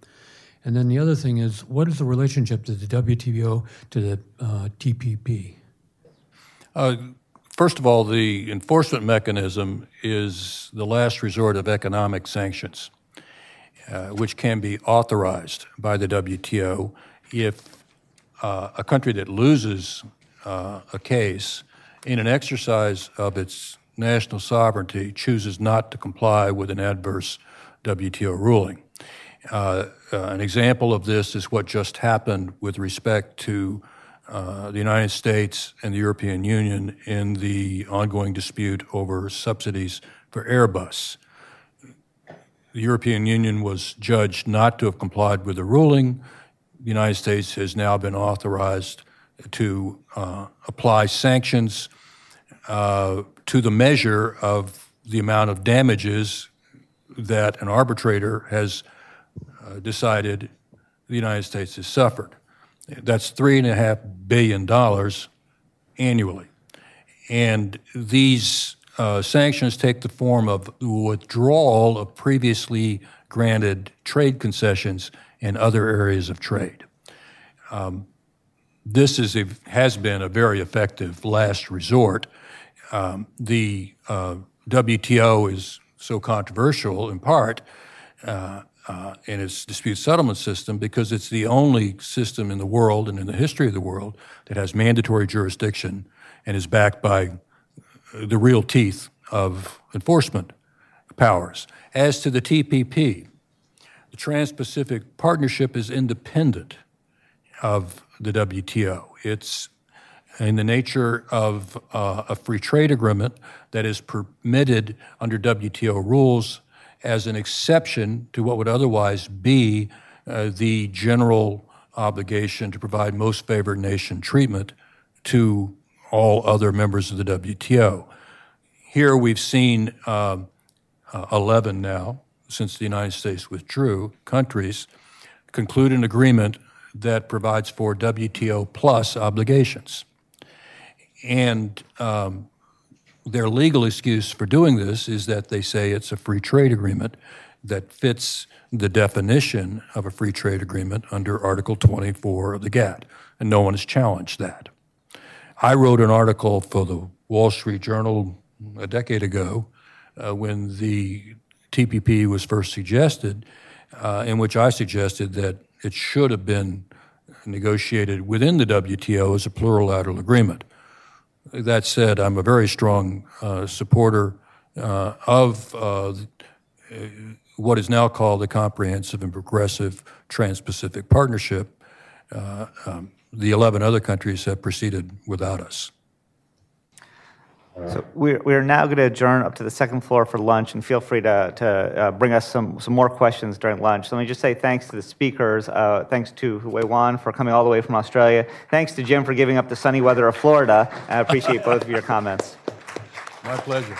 And then the other thing is, what is the relationship to the WTO to the uh, TPP? Uh, first of all, the enforcement mechanism is the last resort of economic sanctions, uh, which can be authorized by the WTO if uh, a country that loses a case in an exercise of its national sovereignty chooses not to comply with an adverse WTO ruling. Uh, uh, an example of this is what just happened with respect to uh, the United States and the European Union in the ongoing dispute over subsidies for Airbus. The European Union was judged not to have complied with the ruling. The United States has now been authorized to uh, apply sanctions uh, to the measure of the amount of damages that an arbitrator has uh, decided the United States has suffered. That's three and a half billion dollars annually. And these uh, sanctions take the form of withdrawal of previously granted trade concessions in other areas of trade. Um, this is a, has been a very effective last resort. Um, the uh, WTO is so controversial in part uh, uh, in its dispute settlement system because it's the only system in the world and in the history of the world that has mandatory jurisdiction and is backed by the real teeth of enforcement powers. As to the TPP, the Trans-Pacific Partnership is independent of the WTO. It's in the nature of uh, a free trade agreement that is permitted under WTO rules as an exception to what would otherwise be uh, the general obligation to provide most favored nation treatment to all other members of the WTO. Here we've seen um, uh, 11 now, since the United States withdrew, countries conclude an agreement that provides for WTO plus obligations. And um, their legal excuse for doing this is that they say it's a free trade agreement that fits the definition of a free trade agreement under Article 24 of the GATT, and no one has challenged that. I wrote an article for the Wall Street Journal a decade ago uh, when the TPP was first suggested, uh, in which I suggested that it should have been negotiated within the WTO as a plurilateral agreement. That said, I'm a very strong uh, supporter uh, of uh, what is now called the Comprehensive and Progressive Trans-Pacific Partnership. Uh, um, the 11 other countries have proceeded without us. So we're, we're now going to adjourn up to the second floor for lunch, and feel free to, to uh, bring us some, some more questions during lunch. So let me just say thanks to the speakers. Uh, thanks to Weihuan for coming all the way from Australia. Thanks to Jim for giving up the sunny weather of Florida. I appreciate both of your comments. My pleasure.